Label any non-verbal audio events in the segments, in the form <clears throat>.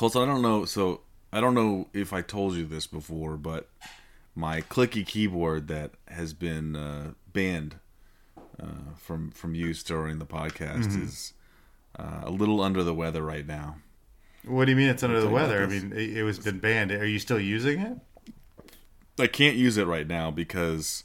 Colson, I don't know. So I don't know if I told you this before, but my clicky keyboard that has been uh, banned uh, from from use during the podcast Mm-hmm. is uh, a little under the weather right now. What do you mean it's under the weather? I mean, it, it was been banned. Are you still using it? I can't use it right now because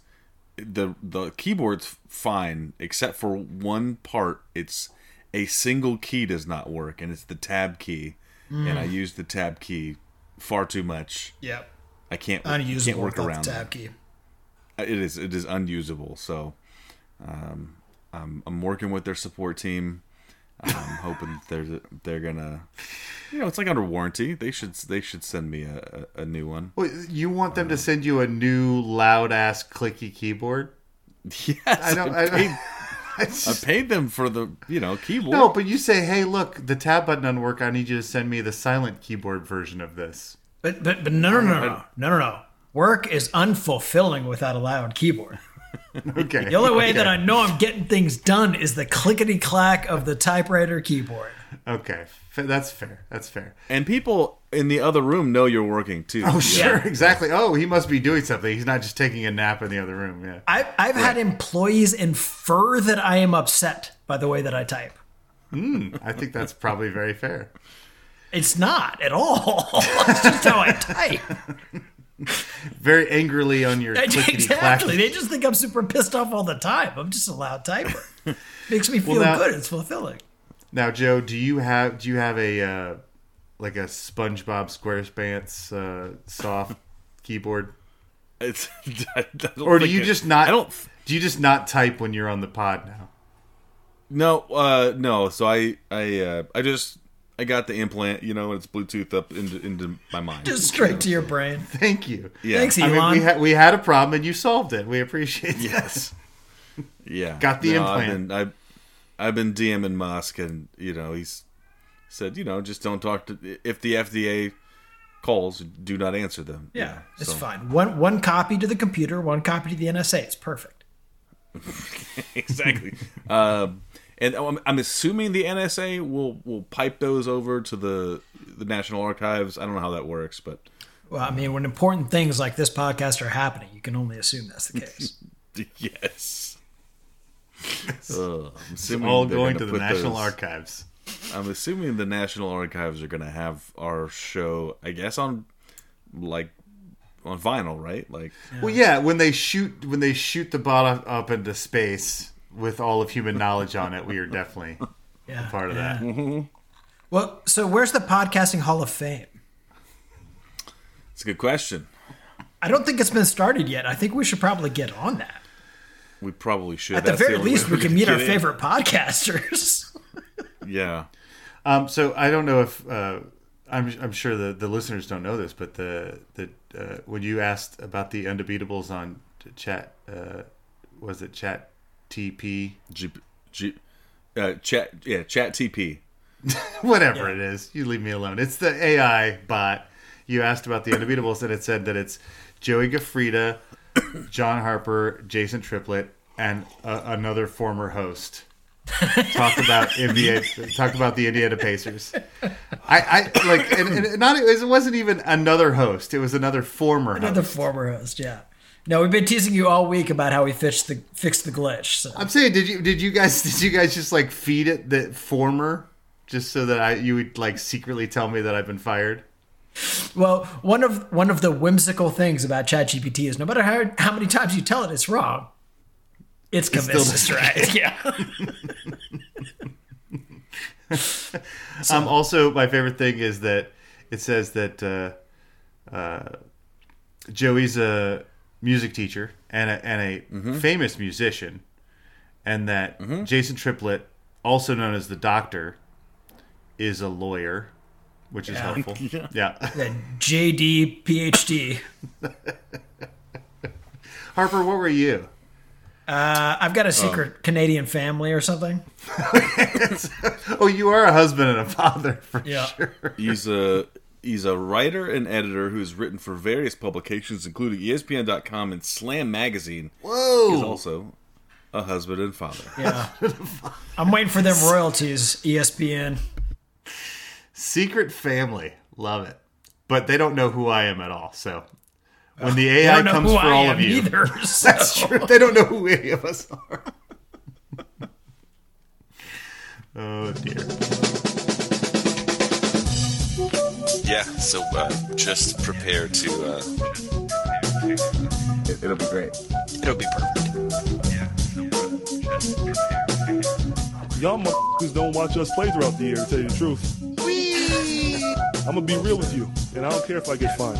the the keyboard's fine except for one part. It's a single key does not work, and it's the tab key, and I mm. use the tab key far too much. Yep. I can't Unusable can't work around the that. tab key. Uh, it is it is unusable. So, um, I'm I'm working with their support team. I'm <laughs> hoping they're they're gonna, you know, it's like under warranty. They should they should send me a, a, a new one. Wait, you want them to um, send you a new loud ass clicky keyboard? <laughs> Yes, I don't. I, paid, <laughs> I, <laughs> I paid them for the you know keyboard. no, but you say, "Hey, look, the tab button doesn't work. I need you to send me the silent keyboard version of this." But but but no no no no no no no. Work is unfulfilling without a loud keyboard. <laughs> Okay. The only way okay. that I know I'm getting things done is the clickety clack of the typewriter keyboard. Okay, F- that's fair. That's fair. and people in the other room know you're working too. Oh, sure, exactly. Oh, he must be doing something. He's not just taking a nap in the other room. Yeah. I, I've had employees infer that I am upset by the way that I type. Hmm, I think that's probably very fair. It's not at all. <laughs> It's just how I type. Very angrily on your <laughs> exactly. They just think I'm super pissed off all the time. I'm just a loud typer. <laughs> Makes me feel now- good. It's fulfilling. Now, Joe, do you have do you have a uh, like a SpongeBob SquarePants uh, soft <laughs> keyboard, It's, <laughs> or do you it- just not? I don't. Do you just not type when you're on the pod now? No, uh, no. So I, I, uh, I just, I got the implant. You know, and it's Bluetooth up into into my mind. Just straight to your brain. <laughs> Thank you. yeah. Thanks, I Elon. mean, we had we had a problem and you solved it. We appreciate Yes. Yeah. Got the No, I've implant. been, I've, I've been DMing Musk, and you know, he's said, you know, just don't talk to if the FDA calls, do not answer them. Yeah, You know, it's so- fine. One one copy to the computer, one copy to the NSA. It's perfect. <laughs> exactly. um, and I'm, I'm assuming the NSA will will pipe those over to the the National Archives. I don't know how that works, but Well, I mean, when important things like this podcast are happening, you can only assume that's the case. <laughs> yes. Ugh, I'm assuming all they're going gonna the put National those- Archives. I'm assuming the National Archives are going to have our show, I guess, on like on vinyl, right? Like, Well, yeah, when they shoot when they shoot the bot up into space with all of human knowledge on it, we are definitely <laughs> Yeah, part of yeah. that. Well, so where's the podcasting Hall of Fame? it's a good question. I don't think it's been started yet. I think we should probably get on that. We probably should. At the That's very only least, we <laughs> can meet our in. favorite podcasters. <laughs> Yeah. Um, so I don't know if uh, I'm I'm sure the, the listeners don't know this, but the the uh, when you asked about the undebeatables on chat, uh, was it chat TP? G, G, uh, chat, yeah, chat TP. <laughs> Whatever it is, you leave me alone. It's the AI bot. You asked about the undebeatables, and it said that it's Joey Gaffrida, <coughs> John Harper, Jason Triplett, and uh, another former host. talk about NBA. Talk about the Indiana Pacers. I, I like, and, and not it wasn't even another host. It was another former. Another host. former host, yeah. No, we've been teasing you all week about how we fixed the fixed the glitch. So. I'm saying, did you did you guys did you guys just like feed it the former just so that I you would like secretly tell me that I've been fired? Well, one of one of the whimsical things about ChatGPT is no matter how how many times you tell it it's wrong, it's still convinced does it's right. <laughs> Yeah. <laughs> Um, also, my favorite thing is that it says that uh, uh, Joey's a music teacher and a, and a Mm-hmm. famous musician, and that Jason Triplett, also known as the Doctor, is a lawyer, which is helpful. <laughs> Yeah. Yeah. The JD PhD. Harper, what were you? Uh, I've got a secret Canadian family or something. <laughs> Oh, you are a husband and a father for Yeah. sure. He's a he's a writer and editor who's written for various publications, including ESPN.com and Slam Magazine. Whoa! He's also a husband and father. Yeah. I'm waiting for them royalties, ESPN. Secret family. Love it. But they don't know who I am at all. So when the AI don't know comes who for I all am of you, either. <laughs> that's true. They don't know who any of us are. <laughs> oh dear. Yeah, so uh, just prepare to. Uh, It, it'll be great. it'll be perfect. Y'all motherfuckers don't watch us play throughout the year, to tell you the truth. I'm gonna be real with you, and I don't care if I get fined.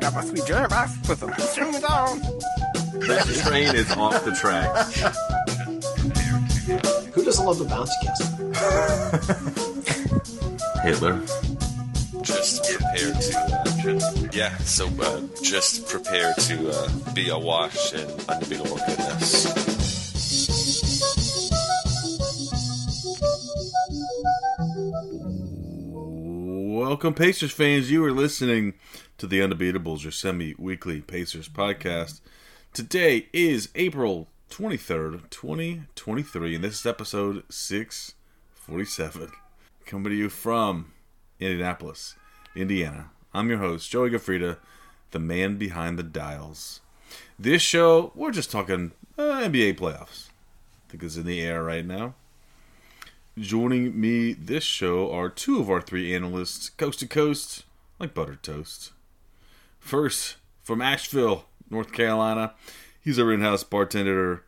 That must be Jeremy with the master. That train is off the tracks. Who doesn't love the bouncy castle? <laughs> Hitler. Just prepare to. Uh, yeah, so uh, just prepare to uh, be awash in unbeatable goodness. Welcome, Pacers fans. You are listening to the Undebeatables, your semi weekly Pacers podcast. Today is April 23rd, 2023, and this is episode 647. Coming to you from Indianapolis, Indiana. I'm your host, Joey Gaffrida, the man behind the dials. This show, we're just talking uh, NBA playoffs. I think it's in the air right now. Joining me this show are two of our three analysts, coast to coast, like buttered toast. First, from Asheville, North Carolina, he's our in-house bartender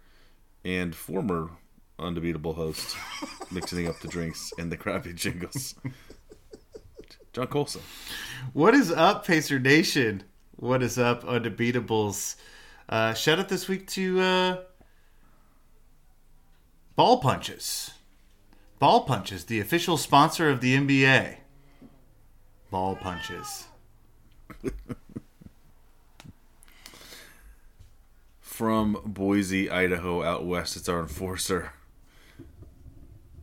and former undebeatable host, <laughs> mixing up the drinks and the crappy jingles. <laughs> John Colson. What is up, Pacer Nation? What is up, Undebeatables? Uh, shout out this week to uh, Ball Punches. Ball Punches, the official sponsor of the NBA. Ball Punches. From Boise, Idaho, out west, it's our enforcer,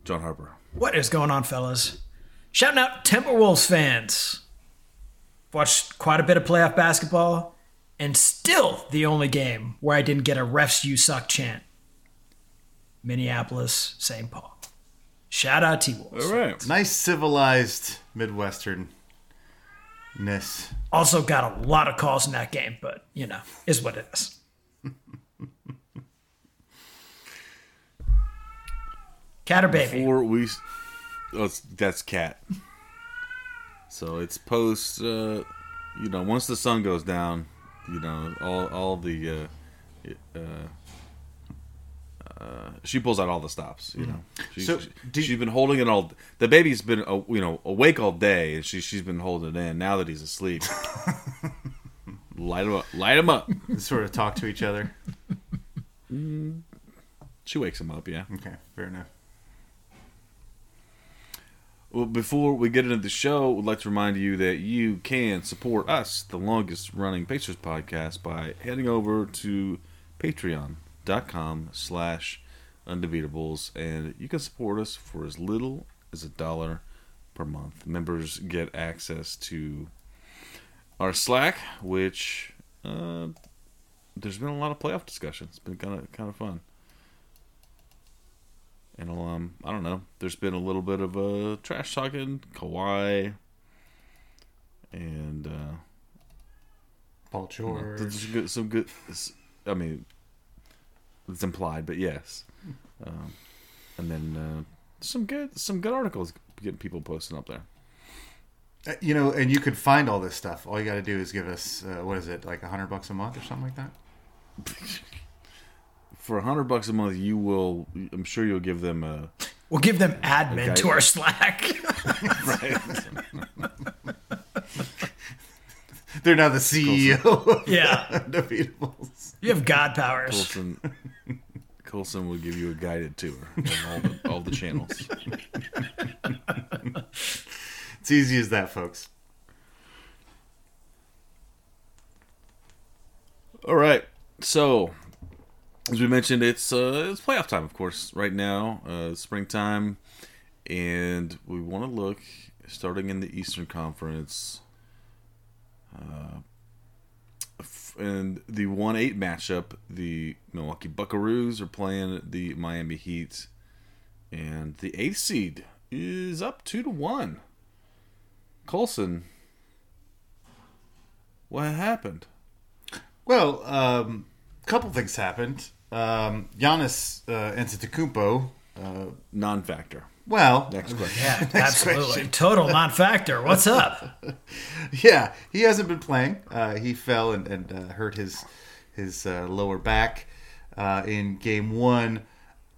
John Harper. What is going on, fellas? Shouting out Timberwolves fans. Watched quite a bit of playoff basketball, and still the only game where I didn't get a refs you suck chant. Minneapolis, St. Paul. Shout out T Wolves. All right. Nice civilized Midwesternness. Also got a lot of calls in that game, but you know, is what it is. <laughs> Cat or baby? Before we, oh, that's cat. So it's post. Uh, you know, once the sun goes down, you know, all all the. Uh, uh, uh, she pulls out all the stops. You know, she, So, she, she's been holding it all. The baby's been, uh, you know, awake all day, and she she's been holding it in. Now that he's asleep, <laughs> light him up, light him up. Sort of talk to each other. She wakes him up. Yeah. Okay, fair enough. Well, before we get into the show, we'd like to remind you that you can support us, the longest running Pacers podcast, by heading over to patreon.com slash undebeatables, and you can support us for as little as a dollar per month. Members get access to our Slack, which uh, there's been a lot of playoff discussion. It's been kind of kind of fun. And um, I don't know. There's been a little bit of a trash talking Kawhi, and uh, Paul you know, George. some good. I mean, it's implied, but yes. Um, and then uh, some good, some good articles getting people posting up there. Uh, You know, and you could find all this stuff. All you got to do is give us uh, what is it, like a hundred bucks a month or something like that. <laughs> For a hundred bucks a month, you will. I'm sure you'll give them a. We'll give them admin to our Slack. <laughs> <laughs> They're now the CEO of yeah. Undefeatables. You have God powers. Colson. Colson will give you a guided tour of all the, all the channels. It's easy as that, folks. All right. So, as we mentioned, it's uh, it's playoff time, of course, right now, uh, springtime, and we want to look starting in the Eastern Conference. Uh, f- the one eight matchup, the Milwaukee Buckaroos are playing the Miami Heat, and the eighth seed is up two to one. Colson, what happened? Well, um, a couple things happened. Um, Giannis uh, Antetokounmpo. Uh, Non-factor. Well, Next <laughs> question. Yeah, Next absolutely. question. Total non-factor. What's up? <laughs> yeah, he hasn't been playing. Uh, he fell and, and uh, hurt his his uh, lower back uh, in game one,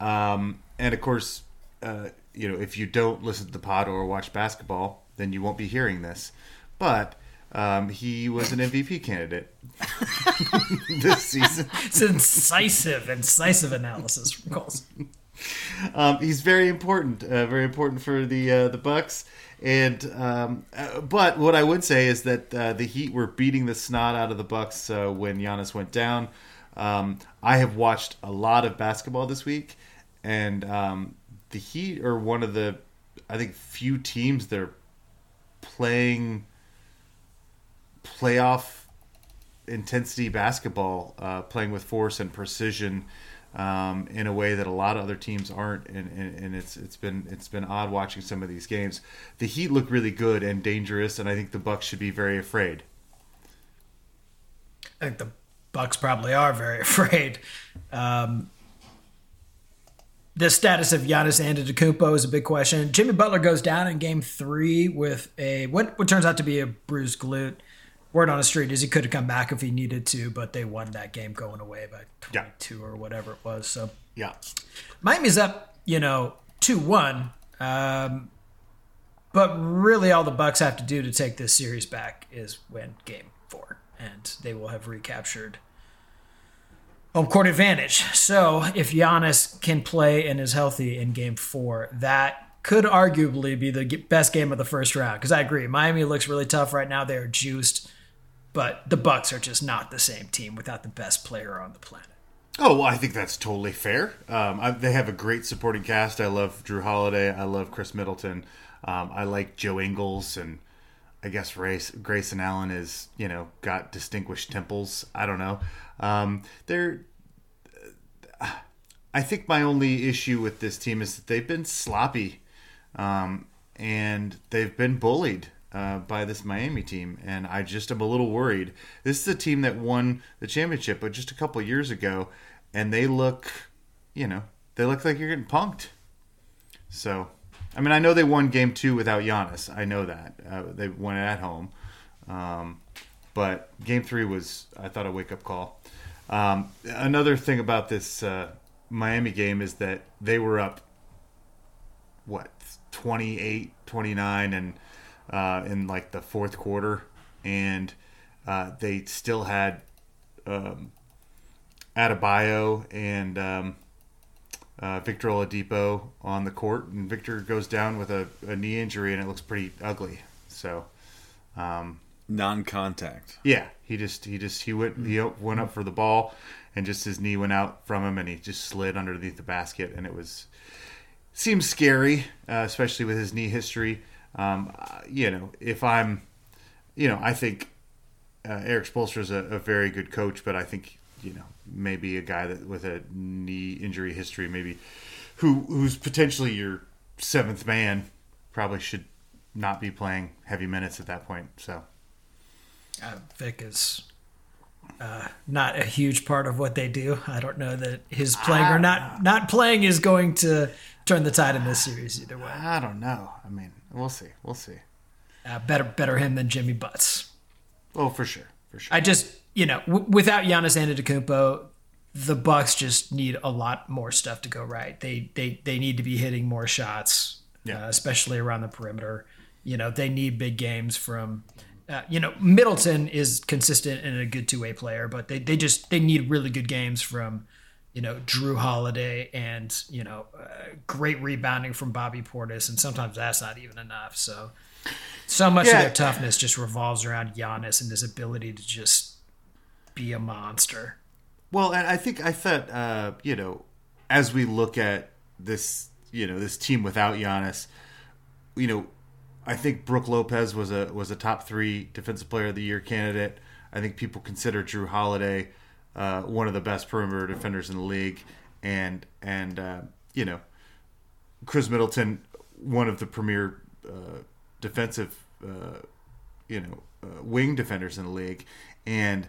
um, and of course, uh, you know, if you don't listen to the pod or watch basketball, then you won't be hearing this. But um, he was an MVP candidate <laughs> this season. It's incisive, incisive analysis from Colson. <laughs> Um, he's very important, uh, very important for the uh, the Bucks. And um, uh, but what I would say is that uh, the Heat were beating the snot out of the Bucks uh, when Giannis went down. Um, I have watched a lot of basketball this week, and um, the Heat are one of the I think few teams that are playing playoff intensity basketball, uh, playing with force and precision um, in a way that a lot of other teams aren't, and, and, and it's it's been it's been odd watching some of these games. The Heat look really good and dangerous, and I think the Bucks should be very afraid. I think the Bucks probably are very <laughs> afraid. Um, the status of Giannis Antetokounmpo is a big question. Jimmy Butler goes down in Game Three with a what what turns out to be a bruised glute. Word on the street is he could have come back if he needed to, but they won that game going away by Yeah. 22 or whatever it was. So Yeah, Miami's up, you know, two one. Um, but really, all the Bucks have to do to take this series back is win Game Four, and they will have recaptured home court advantage. So if Giannis can play and is healthy in Game Four, that could arguably be the best game of the first round. Because I agree, Miami looks really tough right now. They're juiced, but the Bucks are just not the same team without the best player on the planet. Oh, well, I think that's totally fair. Um, I, they have a great supporting cast. I love Jrue Holiday. I love Khris Middleton. Um, I like Joe Ingles, and I guess Race, Grayson Allen is you know got distinguished temples. I don't know. Um, they're. I think my only issue with this team is that they've been sloppy, um, and they've been bullied uh, by this Miami team, and I just am a little worried. This is a team that won the championship, but just a couple years ago, and they look, you know, they look like you're getting punked. So, I mean, I know they won Game Two without Giannis. I know that uh, they won it at home, um, but Game Three was, I thought, a wake up call. Um, another thing about this uh, Miami game is that they were up what 28 29 and uh, in like the fourth quarter and uh, they still had um, Adebayo and um, uh, Victor Oladipo on the court and Victor goes down with a, a knee injury and it looks pretty ugly so um, Non-contact. yeah, he just he just he went he went up for the ball, and just his knee went out from him, and he just slid underneath the basket, and it was seems scary, uh, especially with his knee history. Um, you know, if I'm, you know, I think uh, Erik Spoelstra is a, a very good coach, but I think you know maybe a guy that with a knee injury history, maybe who who's potentially your seventh man, probably should not be playing heavy minutes at that point. So. uh, Vic is uh, not a huge part of what they do. I don't know that his playing or not not playing is going to turn the tide in this series either way. I don't know. I mean, we'll see. We'll see. Uh, better better him than Jimmy Butts. Oh, for sure, for sure. I just you know w- without Giannis Antetokounmpo, the Bucks just need a lot more stuff to go right. They they they need to be hitting more shots, Yeah. uh, especially around the perimeter. You know they need big games from. Uh, you know Middleton is consistent and a good two way player, but they, they just they need really good games from you know Jrue Holiday and you know uh, great rebounding from Bobby Portis, and sometimes that's not even enough. So so much Yeah. of their toughness just revolves around Giannis and his ability to just be a monster. Well, and I think I thought, uh, you know, as we look at this, you know, this team without Giannis, you know, I think Brook Lopez was a was a top three defensive player of the year candidate. I think people consider Jrue Holiday uh, one of the best perimeter defenders in the league, and and uh, you know Khris Middleton one of the premier uh, defensive uh, you know uh, wing defenders in the league, and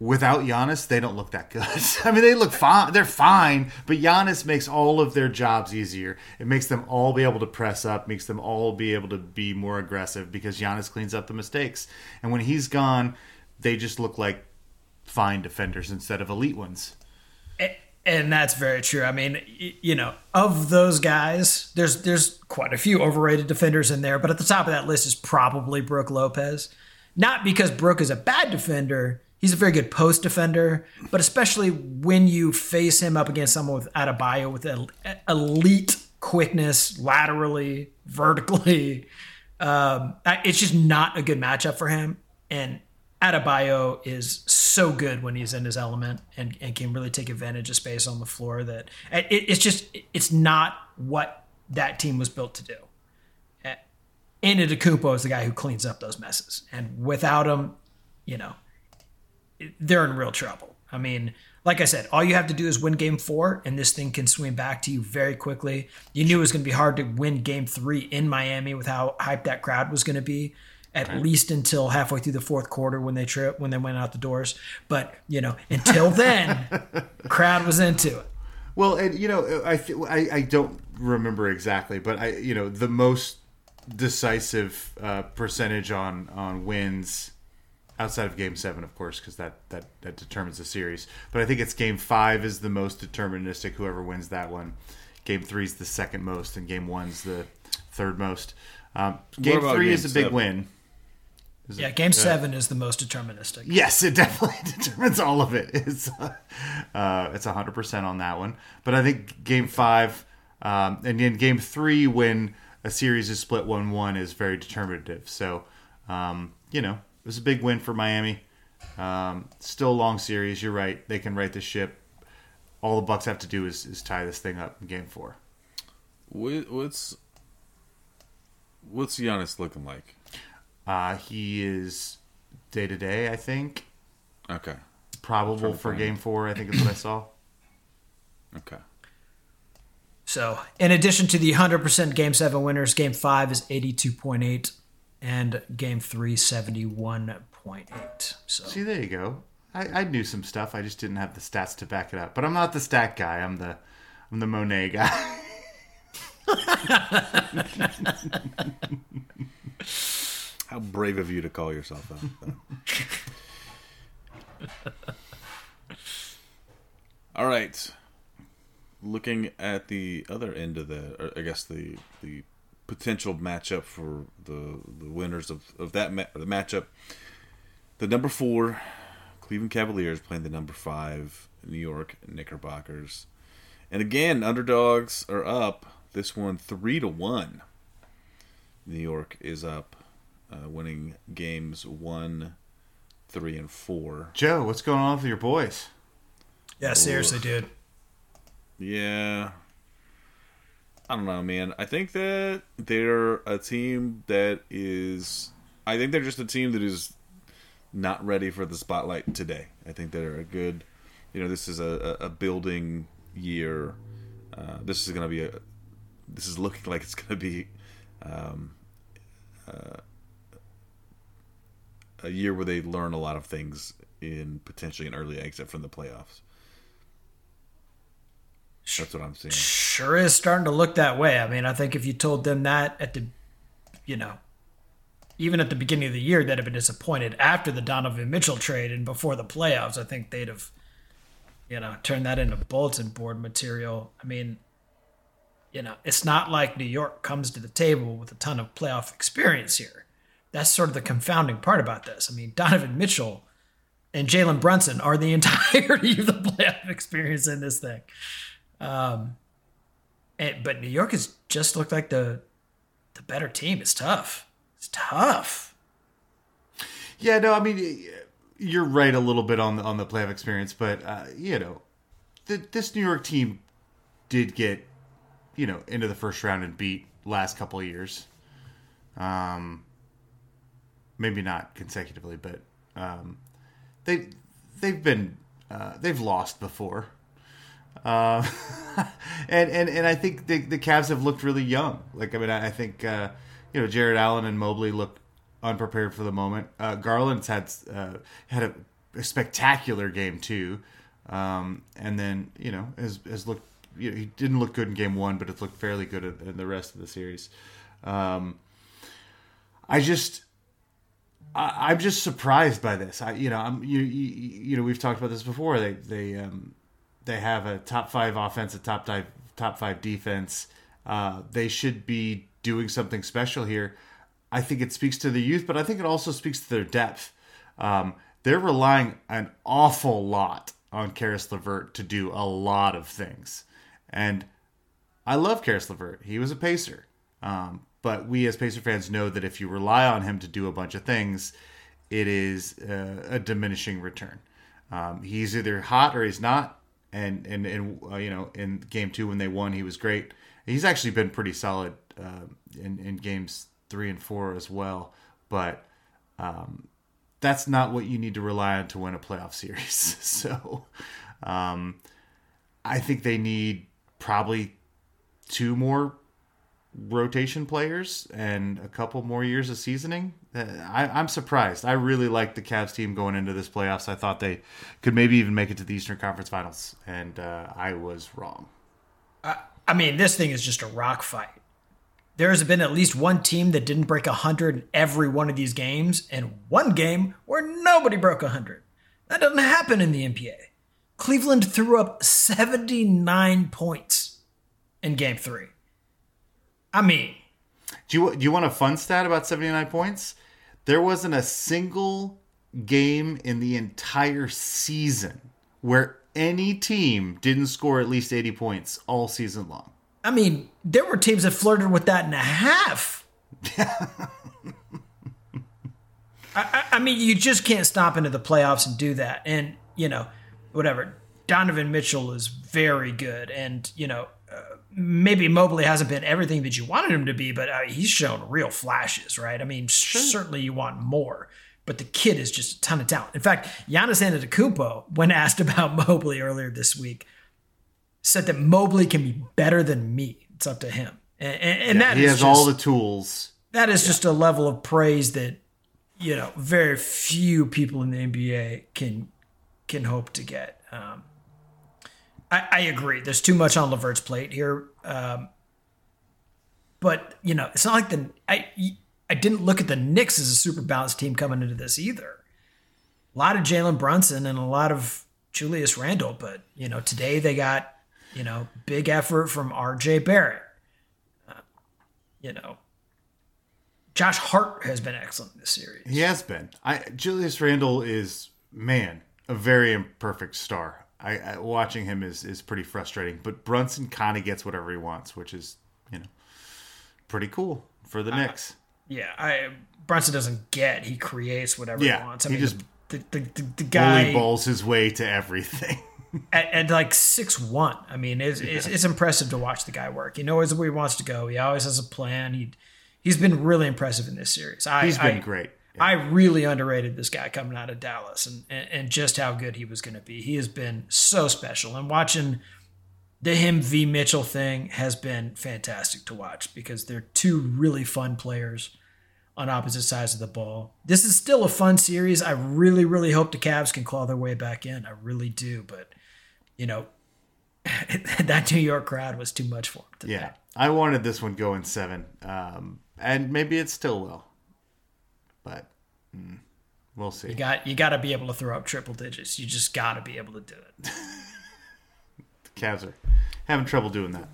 without Giannis, they don't look that good. <laughs> I mean, they look fine. They're fine, but Giannis makes all of their jobs easier. It makes them all be able to press up, makes them all be able to be more aggressive because Giannis cleans up the mistakes. And when he's gone, they just look like fine defenders instead of elite ones. And that's very true. I mean, you know, of those guys, there's there's quite a few overrated defenders in there, but at the top of that list is probably Brook Lopez. Not because Brook is a bad defender, he's a very good post defender, but especially when you face him up against someone with Adebayo with elite quickness, laterally, vertically, <laughs> um, it's just not a good matchup for him. And Adebayo is so good when he's in his element and, and can really take advantage of space on the floor that it, it's just it's not what that team was built to do. And Antetokounmpo is the guy who cleans up those messes, and without him, you know, they're in real trouble. I mean, like I said, all you have to do is win game four, and this thing can swing back to you very quickly. You knew it was going to be hard to win game three in Miami with how hyped that crowd was going to be at right. least until halfway through the fourth quarter when they trip when they went out the doors. But you know, until then, <laughs> crowd was into it. Well, and you know, I, I, I don't remember exactly, but I you know the most decisive uh, percentage on on wins outside of game seven, of course, because that, that that determines the series. But I think it's game five is the most deterministic. Whoever wins that one, game three is the second most, and game one's the third most. Um, game three game is a big seven? win. Is yeah, it, game uh, seven is the most deterministic. Yes, it definitely <laughs> determines all of it. It's uh, uh it's hundred percent on that one. But I think game five um, and then game three, when a series is split one one, is very determinative. So um, you know, it was a big win for Miami. Um, still a long series. You're right. They can right the ship. All the Bucks have to do is, is tie this thing up in game four. What's what's Giannis looking like? Uh, he is day to day, I think. Okay. Probable for game four, I think is what I saw. <coughs> Okay. So, in addition to the 100% game seven winners, game five is 82.8 and game three, 71.8. So, see, there you go. I, I knew some stuff. I just didn't have the stats to back it up. But I'm not the stat guy. I'm the I'm the Monet guy. <laughs> <laughs> How brave of you to call yourself that. <laughs> All right. Looking at the other end of the, I guess the the potential matchup for the the winners of of that ma- the matchup, the number four Cleveland Cavaliers playing the number five New York Knickerbockers, and again underdogs are up. This one three to one. New York is up uh, winning games one, three, and four. Joe, what's going on with your boys? Yeah, seriously, dude. Yeah. I don't know, man. I think that they're a team that is. I think they're just a team that is not ready for the spotlight today. I think they're a good. You know, this is a, a building year. Uh, this is going to be a. This is looking <laughs> like it's going to be um, uh, a year where they learn a lot of things in potentially an early exit from the playoffs. That's what I'm seeing. Sure is starting to look that way. I mean, I think if you told them that at the, you know, even at the beginning of the year, they'd have been disappointed. After the Donovan Mitchell trade and before the playoffs, I think they'd have, you know, turned that into bulletin board material. I mean, you know, it's not like New York comes to the table with a ton of playoff experience here that's sort of the confounding part about this. I mean, Donovan Mitchell and Jalen Brunson are the <laughs> entirety of the playoff experience in this thing. Um, and, but New York has just looked like the the better team. It's tough. It's tough. Yeah, no, I mean, you're right a little bit on the on the playoff experience, but uh, you know, the, this New York team did get you know into the first round and beat last couple of years. Um, maybe not consecutively, but um, they they've been uh, they've lost before. Uh, <laughs> and, and and I think the the Cavs have looked really young. Like I mean, I, I think uh, you know Jarrett Allen and Mobley look unprepared for the moment. Uh, Garland's had uh, had a, a spectacular game too, um, and then you know has has looked. You know, he didn't look good in game one, but it's looked fairly good in, in the rest of the series. Um, I just. I, I'm just surprised by this. I, you know, I'm you, you, you know, we've talked about this before. They, they, um, they have a top five offense, a top five, top five defense. Uh, they should be doing something special here. I think it speaks to the youth, but I think it also speaks to their depth. Um, they're relying an awful lot on Caris LeVert to do a lot of things, and I love Caris LeVert. He was a pacer, um, but we as Pacer fans know that if you rely on him to do a bunch of things, it is uh, a diminishing return. Um, he's either hot or he's not, and and and uh, you know in game two when they won, he was great. He's actually been pretty solid uh, in in games three and four as well, but um, that's not what you need to rely on to win a playoff series. <laughs> so um, I think they need probably two more rotation players and a couple more years of seasoning. Uh, I, I'm surprised. I really like the Cavs team going into this playoffs. I thought they could maybe even make it to the Eastern Conference Finals, and uh, I was wrong. I mean, this thing is just a rock fight. There has been at least one team that didn't break 100 in every one of these games, and one game where nobody broke 100. That doesn't happen in the NBA. Cleveland threw up 79 points in game three. I mean, Do you do you want a fun stat about 79 points? There wasn't a single game in the entire season where any team didn't score at least 80 points all season long. I mean, there were teams that flirted with that and a half. <laughs> I, I, mean, you just can't stop into the playoffs and do that. And, you know, whatever. Donovan Mitchell is very good. And, you know, maybe Mobley hasn't been everything that you wanted him to be, but uh, he's shown real flashes, right? I mean, certainly you want more. But the kid is just a ton of talent. In fact, Giannis Antetokounmpo, when asked about <laughs> Mobley earlier this week, said that Mobley can be better than me. It's up to him, and, and, and that he is has just, all the tools. that is just a level of praise that you know very few people in the NBA can can hope to get. Um, I, I agree. There's too much on LeVert's plate here, um, but you know it's not like the I I didn't look at the Knicks as a super balanced team coming into this either. A lot of Jalen Brunson and a lot of Julius Randle, but you know today they got you know big effort from R.J. Barrett. Uh, you know, Josh Hart has been excellent this series. He has been. I Julius Randle is man a very imperfect star. I, I watching him is is pretty frustrating. But Brunson kind of gets whatever he wants, which is you know pretty cool for the uh, Knicks. Yeah, I Brunson doesn't get; he creates whatever Yeah, he wants. I he mean, just the, the, the, the guy balls his way to everything. <laughs> at, at like six one. I mean, it's, it's it's impressive to watch the guy work. He knows where he wants to go. He always has a plan. He he's been really impressive in this series. I, He's been I- great. I really underrated this guy coming out of Dallas and, and, and just how good he was going to be. He has been so special. And watching the him v Mitchell thing has been fantastic to watch because they're two really fun players on opposite sides of the ball. This is still a fun series. I really, really hope the Cavs can claw their way back in. I really do. But, you know, <laughs> that New York crowd was too much for him. Today. Yeah, I wanted this one going seven, um, and maybe it still will, but mm, we'll see. You got you got to be able to throw up triple digits. You just got to be able to do it. <laughs> Cavs are having trouble doing that.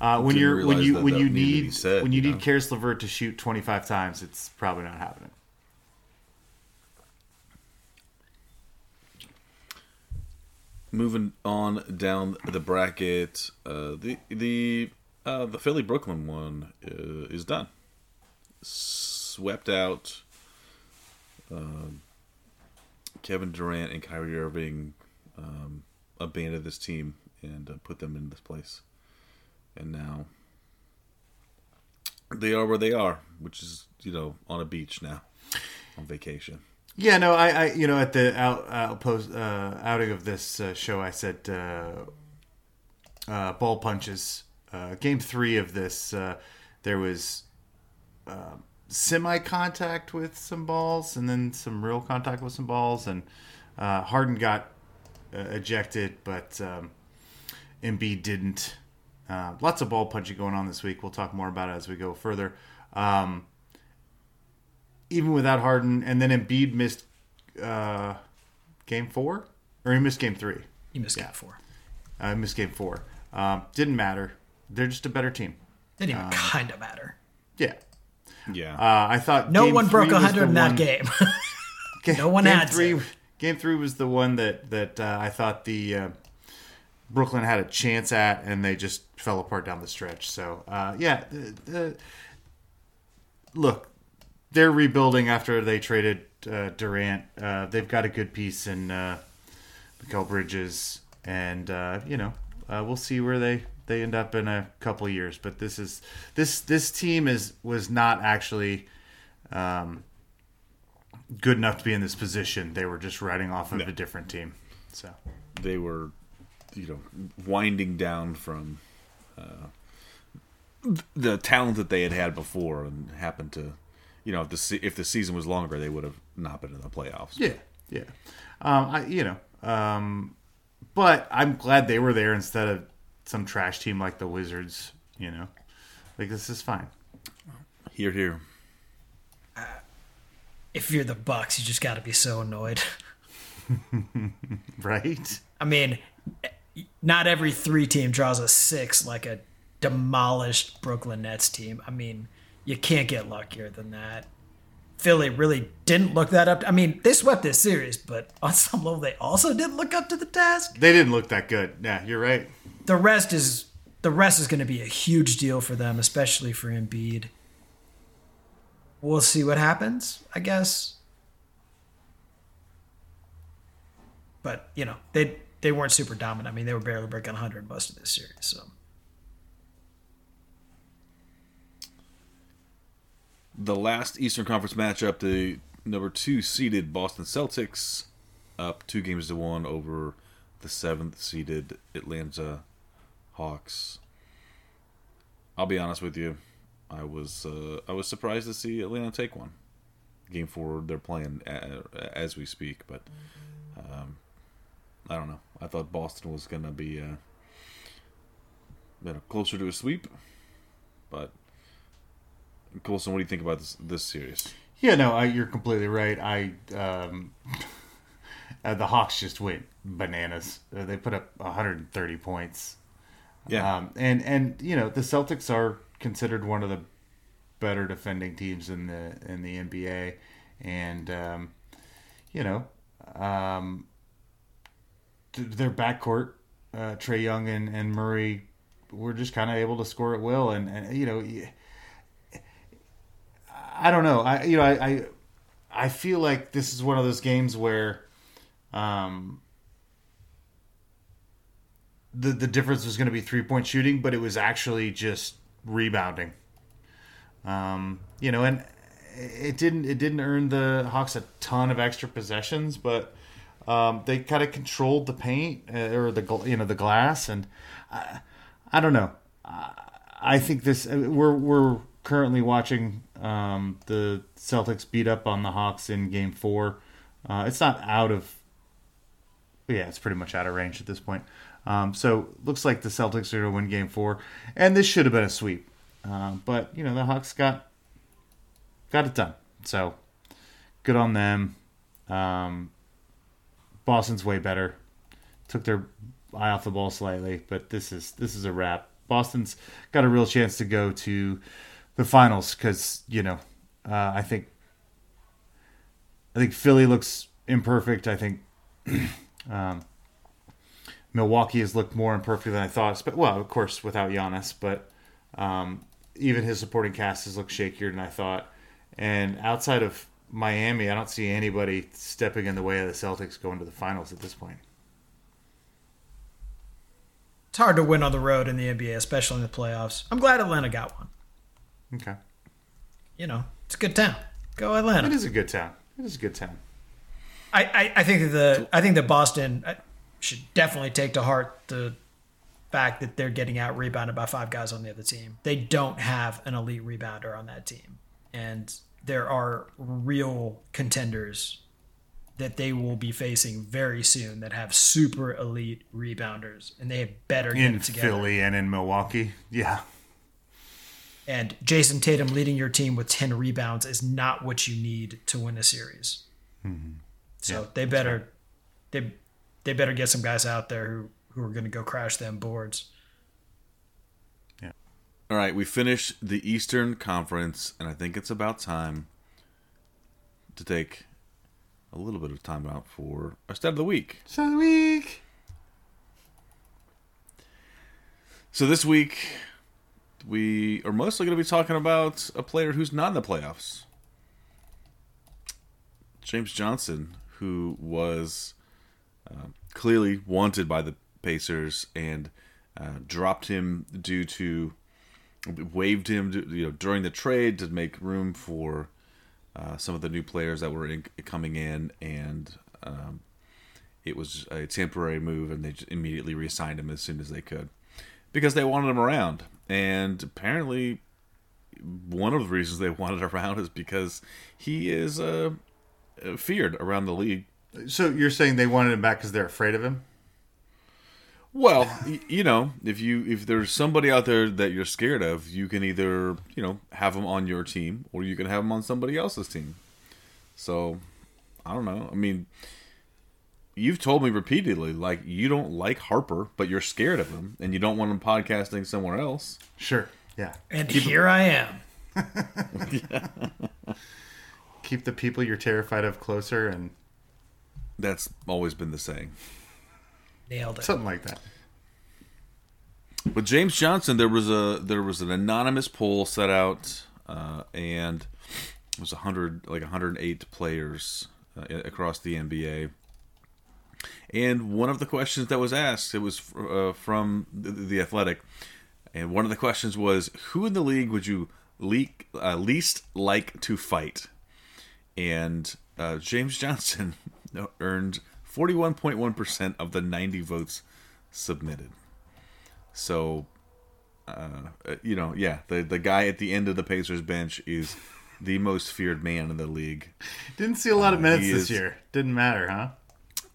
Uh, when you're when you that when that you needed to be need said, when you you need know? Caris LeVert to shoot 25 times, it's probably not happening. Moving on down the bracket, uh, the the uh, the Philly Brooklyn one uh, is done. Swept out. Um, Kevin Durant and Kyrie Irving um, abandoned this team and uh, put them in this place, and now they are where they are, which is you know on a beach now, on vacation. Yeah, no, I, I you know, at the out, outpost uh, outing of this uh, show, I said uh, uh, ball punches. Uh, game three of this, uh, there was uh, semi contact with some balls, and then some real contact with some balls, and uh, Harden got uh, ejected, but um, Embiid didn't. Uh, lots of ball punching going on this week. We'll talk more about it as we go further. Um, even without Harden, and then Embiid missed uh, game four, or he missed game three. You missed game four. Uh, missed game four. Um, didn't matter. They're just a better team. Didn't even kind of matter. Yeah. Yeah. Uh, I thought No game one broke three was 100 in that one- game. <laughs> Ga- No one game had to. three. Game three was the one that that uh, I thought the uh, Brooklyn had a chance at, and they just fell apart down the stretch. So uh, yeah, the, the, look, they're rebuilding after they traded uh, Durant. Uh, they've got a good piece in uh, Mikal Bridges, and uh, you know uh, we'll see where they. They end up in a couple years, but this is this this team is was not actually um, good enough to be in this position. They were just riding off of a different team. So they were, you know, winding down from uh, the talent that they had had before, and happened to, you know, if the if the season was longer, they would have not been in the playoffs. yeah, yeah, um, I you know, um, but I'm glad they were there instead of some trash team like the Wizards. You know, like this is fine. Here, here. Uh, if you're the Bucks, you just got to be so annoyed. <laughs> Right? I mean, not every three team draws a six like a demolished Brooklyn Nets team. I mean, you can't get luckier than that. Philly really didn't look that up. I mean, they swept this series, but <laughs> on some level, they also didn't look up to the task. They didn't look that good. Yeah, you're right. The rest is the rest is going to be a huge deal for them, especially for Embiid. We'll see what happens, I guess. But you know, they they weren't super dominant. I mean, they were barely breaking 100 most of this series. So The last Eastern Conference matchup, the number two seeded Boston Celtics, up two games to one over the seventh seeded Atlanta Hawks. I'll be honest with you, I was uh, I was surprised to see Atlanta take one. Game four, they're playing as we speak, but um, I don't know. I thought Boston was gonna be uh, you know, closer to a sweep, but Colson, what do you think about this this series? Yeah, no, I, you're completely right. I um, <laughs> uh, the Hawks just went bananas. Uh, they put up 130 points. Yeah, Um, and and you know the Celtics are considered one of the better defending teams in the in the NBA, and um, you know um, th- their backcourt, uh, Trae Young and, and Murray, were just kind of able to score at will, and, and you know. y- I don't know. I you know I, I I feel like this is one of those games where um the the difference was going to be three point shooting, but it was actually just rebounding. Um, you know, and it didn't it didn't earn the Hawks a ton of extra possessions, but um, they kind of controlled the paint uh, or the you know the glass, and I, I don't know. I, I think this uh, we're we're currently watching um, the Celtics beat up on the Hawks in Game Four. Uh, it's not out of yeah, it's pretty much out of range at this point. Um, so looks like the Celtics are going to win Game Four, and this should have been a sweep. Um, but you know the Hawks got got it done. So good on them. Um, Boston's way better. Took their eye off the ball slightly, but this is this is a wrap. Boston's got a real chance to go to the finals because you know uh, I think I think Philly looks imperfect. I think <clears throat> um, Milwaukee has looked more imperfect than I thought. But well, of course, without Giannis, but um, even his supporting cast has looked shakier than I thought. And outside of Miami, I don't see anybody stepping in the way of the Celtics going to the finals at this point. it's hard to win on the road in the NBA, especially in the playoffs. I'm glad Atlanta got one. Okay, You know, it's a good town. Go Atlanta. it is a good town. It is a good town. I, I, I think that the I think that Boston uh, should definitely take to heart the fact that they're getting out rebounded by five guys on the other team. They don't have an elite rebounder on that team, and there are real contenders that they will be facing very soon that have super elite rebounders, and they had better get In it together. Philly and in Milwaukee. Yeah. And Jayson Tatum leading your team with 10 rebounds is not what you need to win a series. Mm-hmm. So they better they they better get some guys out there who who are going to go crash them boards. Yeah. All right, we finished the Eastern Conference, and I think it's about time to take a little bit of time out for our stat of the week. So the week. So this week, we are mostly going to be talking about a player who's not in the playoffs. James Johnson, who was uh, clearly wanted by the Pacers and uh, dropped him due to waived him, you know, during the trade to make room for uh, some of the new players that were in, coming in, and um, it was a temporary move, and they immediately re-signed him as soon as they could because they wanted him around. And apparently, one of the reasons they wanted <laughs> around is because he is uh, uh, feared around the league. So you're saying they wanted him back because they're afraid of him? Well, <laughs> you know, if you if there's somebody out there that you're scared of, you can either you know have them on your team or you can have them on somebody else's team. So, I don't know. I mean, you've told me repeatedly like you don't like Harper, but you're scared of him and you don't want him podcasting somewhere else. Sure. Yeah. And here I am. <laughs> Keep the people you're terrified of closer and That's always been the saying. Nailed it. something like that. With James Johnson, there was a there was an anonymous poll set out, uh, and it was hundred like 108 players uh, across the NBA. And one of the questions that was asked, it was uh, from the, the Athletic, and one of the questions was, "Who in the league would you leak, uh, least like to fight?" And uh, James Johnson <laughs> earned 41.1 percent of the 90 votes submitted. So, uh, you know, yeah, the the guy at the end of the Pacers bench is the most feared man in the league. Didn't see a lot of minutes Uh, this is- year. Didn't matter, huh?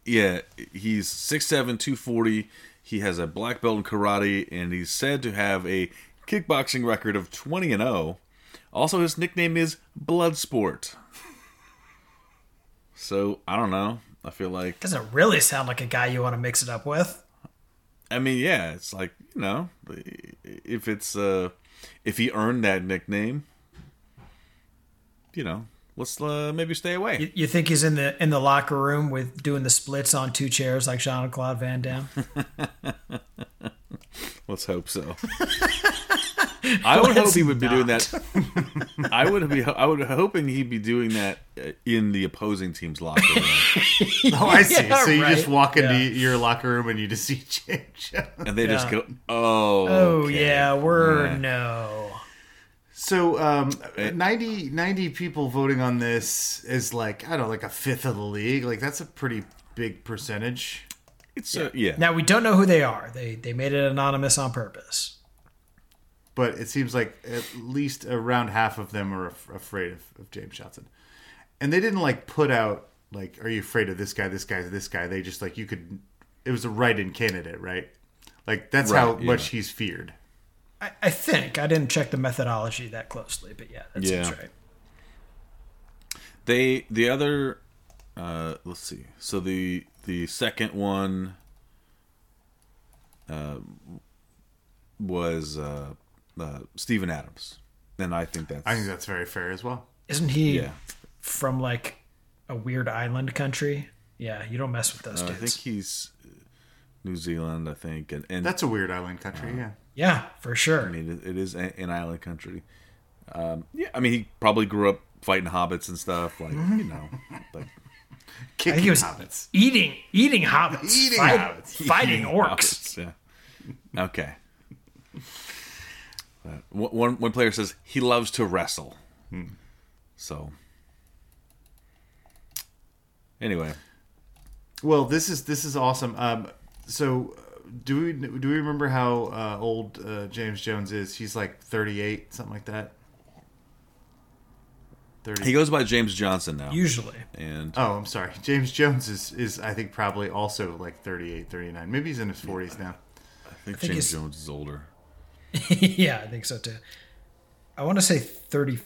Yeah, he's 6'7", 240. He has a black belt in karate, and he's said to have a kickboxing record of 20 and 0. Also, his nickname is Bloodsport. So, I don't know. I feel like Doesn't really sound like a guy you want to mix it up with. I mean, yeah, it's like you know, if it's uh, if he earned that nickname, you know, let's uh, maybe stay away. You, you think he's in the in the locker room with doing the splits on two chairs like Jean Claude Van Damme? <laughs> Let's hope so. <laughs> I would hope he would be doing that. I would be. I would hoping he'd be doing that uh, in the opposing team's locker room. <laughs> Oh, I see. Yeah, so you just walk into Yeah. your locker room and you just see James Jones. and they just go, "Oh, Oh okay. yeah, we're Yeah. no. So um, Eh. 90, 90 people voting on this is like, I don't know, like a fifth of the league. Like, that's a pretty big percentage. It's uh, yeah. Now we don't know who they are. They they made it anonymous on purpose. But it seems like at least around half of them are af- afraid of, of James Johnson. And they didn't like put out, like, are you afraid of this guy, this guy, this guy? They just, like, you could, it was a write in candidate, right? Like, that's how Right, much he's feared. I, I think I didn't check the methodology that closely, but yeah, that seems right. They the other uh let's see. So the the second one uh was uh, uh Steven Adams. And I think that's I think that's very fair as well. Isn't he Yeah. from like a weird island country? Yeah, you don't mess with those uh, I think he's uh, New Zealand, I think. And and That's a weird island country, yeah. Yeah, for sure. I mean it, it is an island country. Um yeah, I mean he probably grew up fighting hobbits and stuff like, you know, like I <laughs> Kicking think he was hobbits. eating eating hobbits, Eating fight- hobbits. <laughs> fighting orcs. Hobbits, yeah. Okay. One one- one one player says he loves to wrestle. So. Anyway, Well, this is this is awesome. Um, so, uh, do we do we remember how uh, old uh, James Jones is? He's like thirty eight, something like that. Thirty. He goes by James Johnson now, Usually. and oh, I'm sorry. James Jones is is I think probably also like 38, 39. Maybe he's in his forties now. I think think James he's- Jones is older. <laughs> yeah, I think so too. I want to say 35.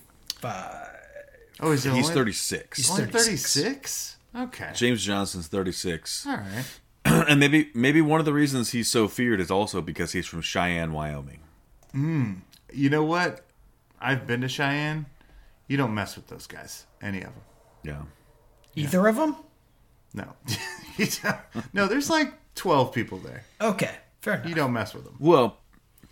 Oh, he's, He's only, thirty six. He's Only 36. thirty six. Okay. James Johnson's thirty six, All right. <clears throat> and maybe maybe one of the reasons he's so feared is also because he's from Cheyenne, Wyoming. Hmm. You know what? I've been to Cheyenne. You don't mess with those guys. Any of them. Yeah, Either of them? No. <laughs> No, there's like 12 people there. Okay, fair enough. You don't mess with them. well,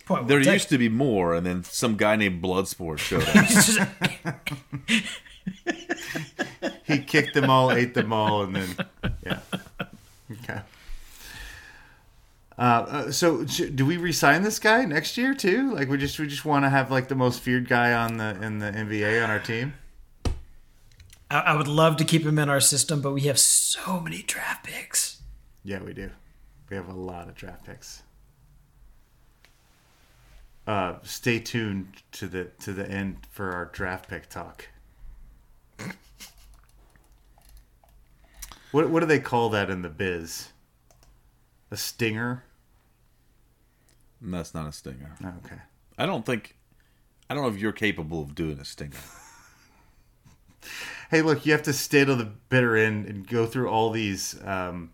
Point there taken. used to be more, and then some guy named Bloodsport showed up. <laughs> <laughs> He kicked them all, ate them all, and then, yeah. Okay. Uh, uh, so, do we resign this guy next year too? Like, we just we just want to have like the most feared guy on the in the NBA on our team. I, I would love to keep him in our system, but we have so many draft picks. Yeah, we do. We have a lot of draft picks. Uh, stay tuned to the to the end for our draft pick talk. What what do they call that in the biz? A stinger? And that's not a stinger. Oh, okay. I don't think. I don't know if you're capable of doing a stinger. Hey, look, you have to stay to the bitter end and go through all these um,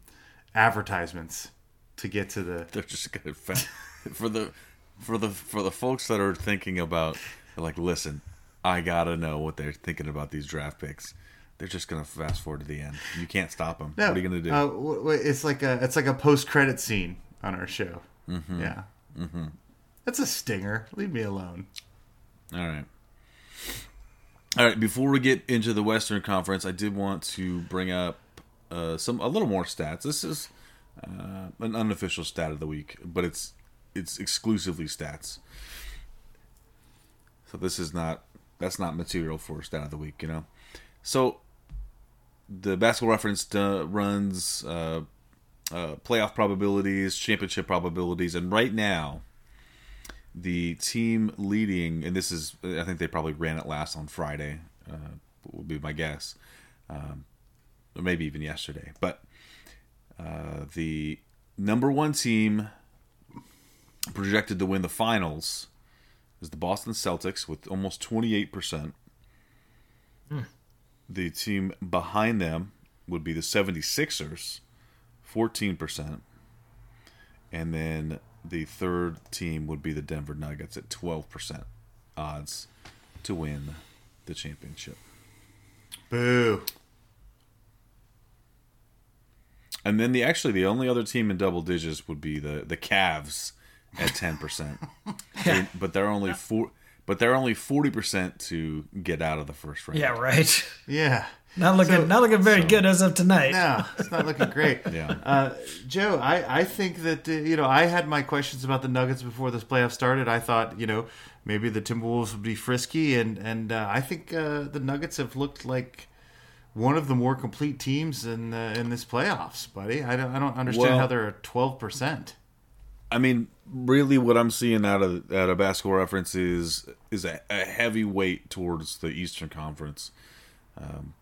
advertisements to get to the. <laughs> They're just gonna for the for the for the folks that are thinking about like, listen, I gotta know what they're thinking about these draft picks. They're just gonna fast forward to the end. You can't stop them. No, what are you gonna do? Uh, it's like a it's like a post credit scene on our show. Mm-hmm. Yeah, mm-hmm. that's a stinger. Leave me alone. All right. All right. Before we get into the Western Conference, I did want to bring up uh, some a little more stats. This is uh, an unofficial stat of the week, but it's it's exclusively stats. So this is not that's not material for stat of the week, you know. So the Basketball Reference uh, runs uh, playoff probabilities, championship probabilities, and right now the team leading, and this is, I think they probably ran it last on Friday, uh, would be my guess, um, or maybe even yesterday. But uh, the number one team projected to win the finals is the Boston Celtics with almost 28%. The team behind them would be the 76ers, 14%. And then the third team would be the Denver Nuggets at 12% odds to win the championship. Boo. And then the actually the only other team in double digits would be the the Cavs at 10%. <laughs> They- but they're only four but they're only 40% to get out of the first round. Yeah, right. Yeah. Not looking, not looking very good as of tonight. No, it's not looking great. <laughs> Yeah. Uh, Joe, I, I think that, uh, you know, I had my questions about the Nuggets before this playoff started. I thought, you know, maybe the Timberwolves would be frisky, and, and uh, I think uh, the Nuggets have looked like one of the more complete teams in uh, in this playoffs, buddy. I don't, I don't understand Well- how they're at 12%. I mean, really, what I'm seeing out of out of basketball reference is is a, a heavy weight towards the Eastern Conference. Um,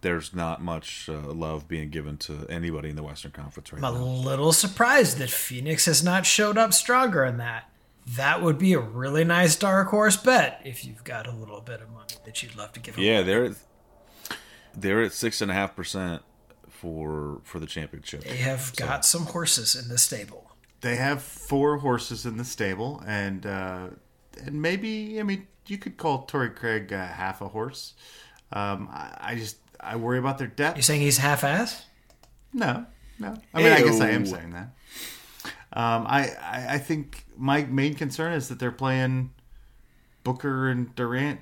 there's not much uh, love being given to anybody in the Western Conference right now. I'm a little surprised that Phoenix has not showed up stronger in that. That would be a really nice dark horse bet if you've got a little bit of money that you'd love to give away. Yeah, they're at, they're at six and a half percent for for the championship. They have got some horses in the stable. They have four horses in the stable, and uh, and maybe I mean you could call Torrey Craig uh, half a horse. Um, I, I just I worry about their depth. You're saying he's half-ass? No, no. I mean, I guess I am saying that. Um, I, I I think my main concern is that they're playing Booker and Durant,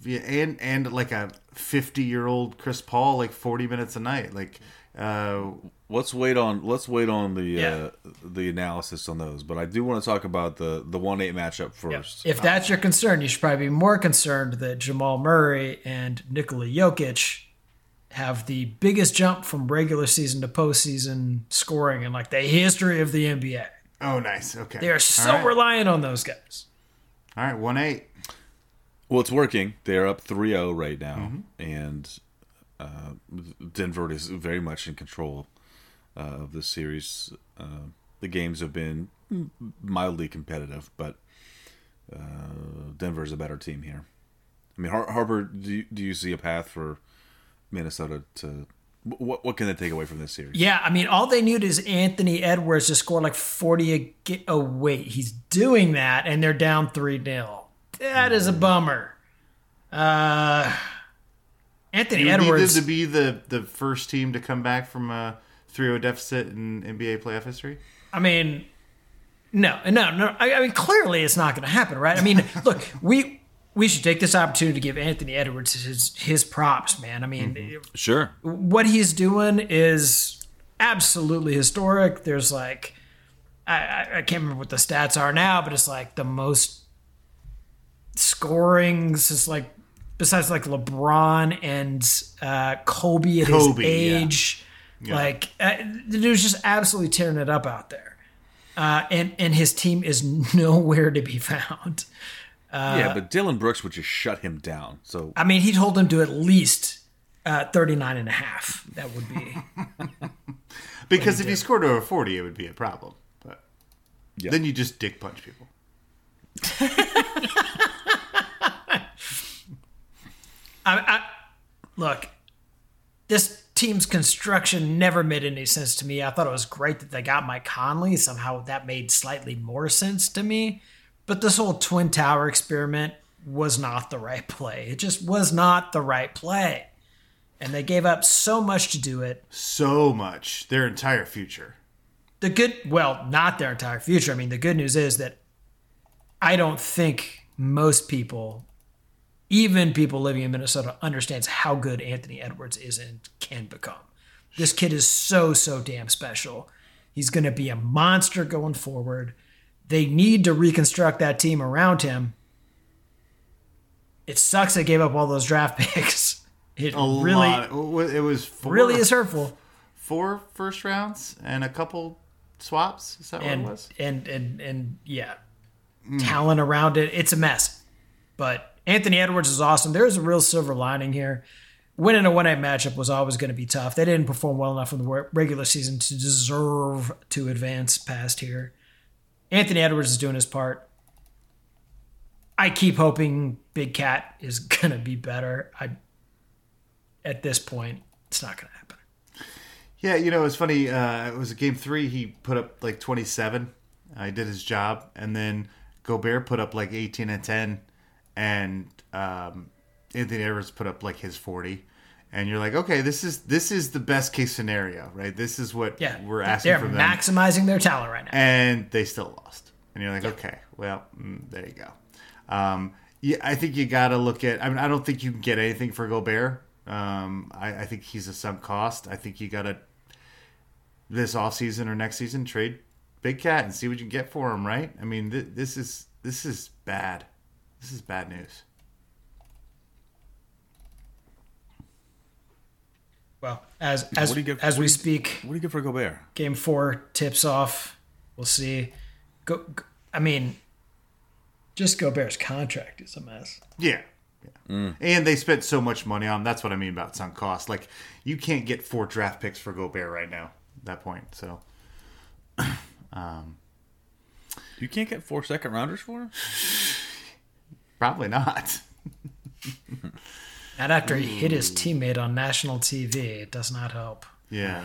via and and like a fifty year old Chris Paul, like forty minutes a night. Like, uh, Let's wait on let's wait on the Yeah. uh, the analysis on those. But I do want to talk about the the one eight matchup first. If that's your concern, you should probably be more concerned that Jamal Murray and Nikola Jokic have the biggest jump from regular season to postseason scoring in like the history of the NBA. Oh, nice. Okay. They are so All right. reliant on those guys. All right, one eight. Well, it's working. They're up 3-0 right now, and uh, Denver is very much in control of this series. Uh, the games have been mildly competitive, but uh, Denver's a better team here. I mean, Har- Harper, do you, do you see a path for Minnesota to? What what can they take away from this series? Yeah, I mean, all they need is Anthony Edwards to score like 40 a ga- Oh, wait, he's doing that, and they're down 3 0. That is a bummer. Uh, Anthony You Edwards. needed to be the, the first team to come back from a 3-0 deficit in NBA playoff history. I mean, no, no, no. I, I mean, clearly it's not going to happen, right? I mean, <laughs> look, we we should take this opportunity to give Anthony Edwards his his props, man. I mean, Sure. what he's doing is absolutely historic. There's like, I, I, I can't remember what the stats are now, but it's like the most scorings. It's like besides like LeBron and uh, Kobe at Kobe, his yeah. Age. Like uh, the dude's just absolutely tearing it up out there, uh, and and his team is <laughs> nowhere to be found. yeah, but Dillon Brooks would just shut him down. So I mean, he'd hold him to at least uh, 39 and a half. That would be. <laughs> Because if he scored over 40, it would be a problem. But Yeah. then you just dick punch people. <laughs> I, I, look, this team's construction never made any sense to me. I thought it was great that they got Mike Conley. Somehow that made slightly more sense to me. But this whole Twin Tower experiment was not the right play. It just was not the right play. And they gave up so much to do it. So much. Their entire future. The good, well, not their entire future. I mean, the good news is that I don't think most people, even people living in Minnesota, understands how good Anthony Edwards is and can become. This kid is so, so damn special. He's going to be a monster going forward. They need to reconstruct that team around him. It sucks they gave up all those draft <laughs> picks. It A really, lot. It was four, really is hurtful. four first rounds and a couple swaps. Is that what it was? and and and yeah, hmm. talent around it. It's a mess. But Anthony Edwards is awesome. There's a real silver lining here. Winning a one night matchup was always going to be tough. They didn't perform well enough in the regular season to deserve to advance past here. Anthony Edwards is doing his part. I keep hoping Big Cat is <laughs> going to be better. I at this point, it's not going to happen. Yeah, you know, it was funny. Uh, it was a game three. He put up like 27. Uh, did his job. And then Gobert put up like 18 and 10. And um, Anthony Edwards put up like his 40. And you're like, okay, this is this is the best case scenario, right? This is what Yeah, we're asking they're from them. maximizing their talent right now. and they still lost. And you're like, okay, well, mm, there you go. Um, yeah, I think you got to look at. I mean, I don't think you can get anything for Gobert. Um, I, I think he's a sunk cost. I think you got to this off season or next season trade Big Cat and see what you can get for him. Right? I mean, th- this is this is bad. This is bad news. Well, as as What do you get- as what we do you- speak, what do you get for Gobert? game four tips off. We'll see. Go, go- I mean, just Gobert's contract is a mess. Yeah. yeah. And they spent so much money on. That's what I mean about sunk cost. Like you can't get four draft picks for Gobert right now. At that point, so <clears throat> um, You can't get four second rounders for him. <laughs> probably not. <laughs> Not after he hit his teammate on national TV. It does not help. Yeah.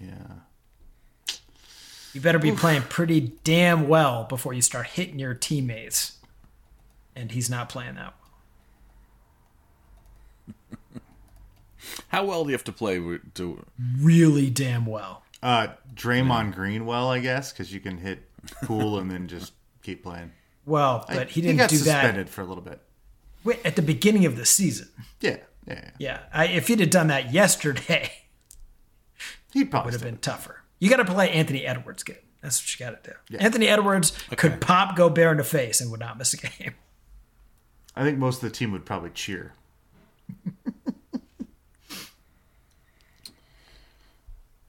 Yeah. You better be playing pretty damn well before you start hitting your teammates. And he's not playing that well. <laughs> How well do you have to play to? Really damn well. Uh, Draymond Green, well, I guess, because you can hit Poole and then just keep playing. Well, but he didn't he got do suspended that for a little bit. Wait, at the beginning of the season. Yeah, yeah. yeah. Yeah, I, if he'd have done that yesterday, <laughs> He probably would have been tougher. You got to play Anthony Edwards good. That's what you got to do. Anthony Edwards could pop go Gobert in the face and would not miss a game. I think most of the team would probably cheer.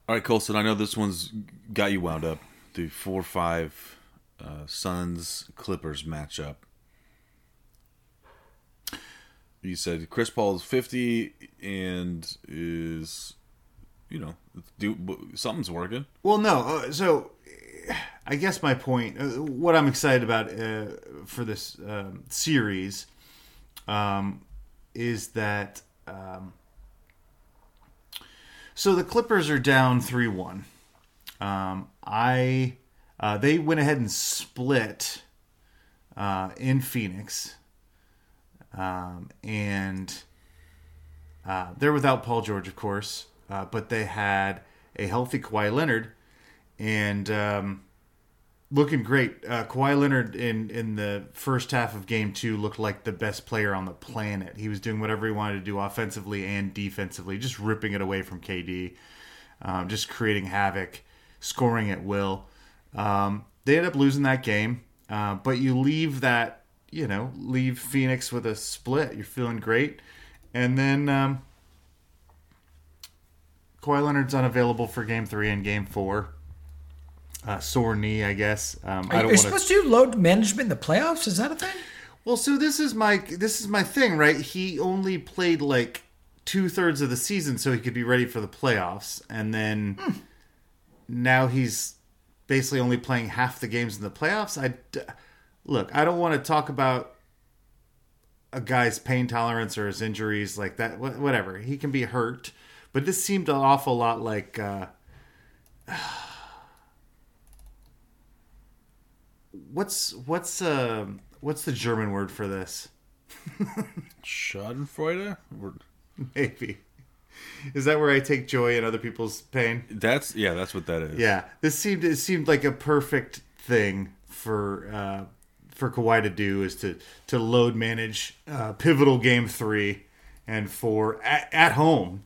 All right, Colson. I know this one's got you wound up. The four five uh, Suns Clippers matchup. You said Chris Paul is fifty and is, you know, do something's working. Well, no. Uh, so, I guess my point, uh, what I'm excited about uh, for this um, series, um, is that. Um, so the Clippers are down three one. Um, I uh, they went ahead and split uh, in Phoenix, um, and uh, they're without Paul George, of course, uh, but they had a healthy Kawhi Leonard, and um, looking great. Uh, Kawhi Leonard in in the first half of Game Two looked like the best player on the planet. He was doing whatever he wanted to do offensively and defensively, just ripping it away from KD, um, just creating havoc, scoring at will. Um, they end up losing that game, uh, but you leave that you know leave Phoenix with a split. You're feeling great, and then. Um, Kawhi Leonard's unavailable for Game Three and Game Four uh, sore knee, I guess. Um, I Are don't you want supposed to do load management in the playoffs? Is that a thing? Well, so this is my this is my thing, right? He only played like two thirds of the season, so he could be ready for the playoffs, and then now he's basically only playing half the games in the playoffs. I look, I don't want to talk about a guy's pain tolerance or his injuries like that. Whatever, he can be hurt, but this seemed an awful lot like. Uh, <sighs> what's what's uh what's the German word for this? <laughs> Schadenfreude. Or- Maybe. <laughs> Is that where I take joy in other people's pain? That's yeah. That's what that is. Yeah, this seemed it seemed like a perfect thing for uh, for Kawhi to do is to to load manage uh, pivotal game three, and for at, at home.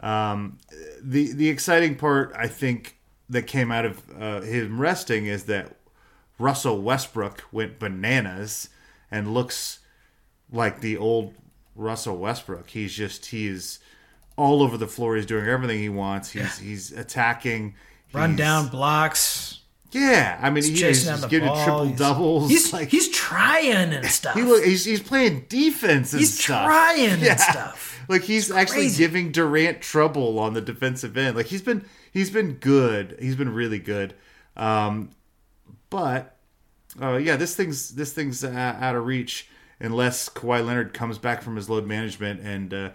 Um, the the exciting part I think that came out of uh, him resting is that Russell Westbrook went bananas and looks like the old Russell Westbrook. He's just he's all over the floor. He's doing everything he wants. He's he's attacking. Run He's- down blocks. Yeah, I mean, he's, chasing he's, getting ball. triple He's- doubles. He's <laughs> like he's trying and stuff. he look, he's he's playing defense and He's stuff. trying <laughs> Yeah. and stuff. Like he's actually giving Durant trouble on the defensive end. Like he's been he's been good. He's been really good. Um, but uh, yeah, this thing's this thing's uh, out of reach unless Kawhi Leonard comes back from his load management and uh,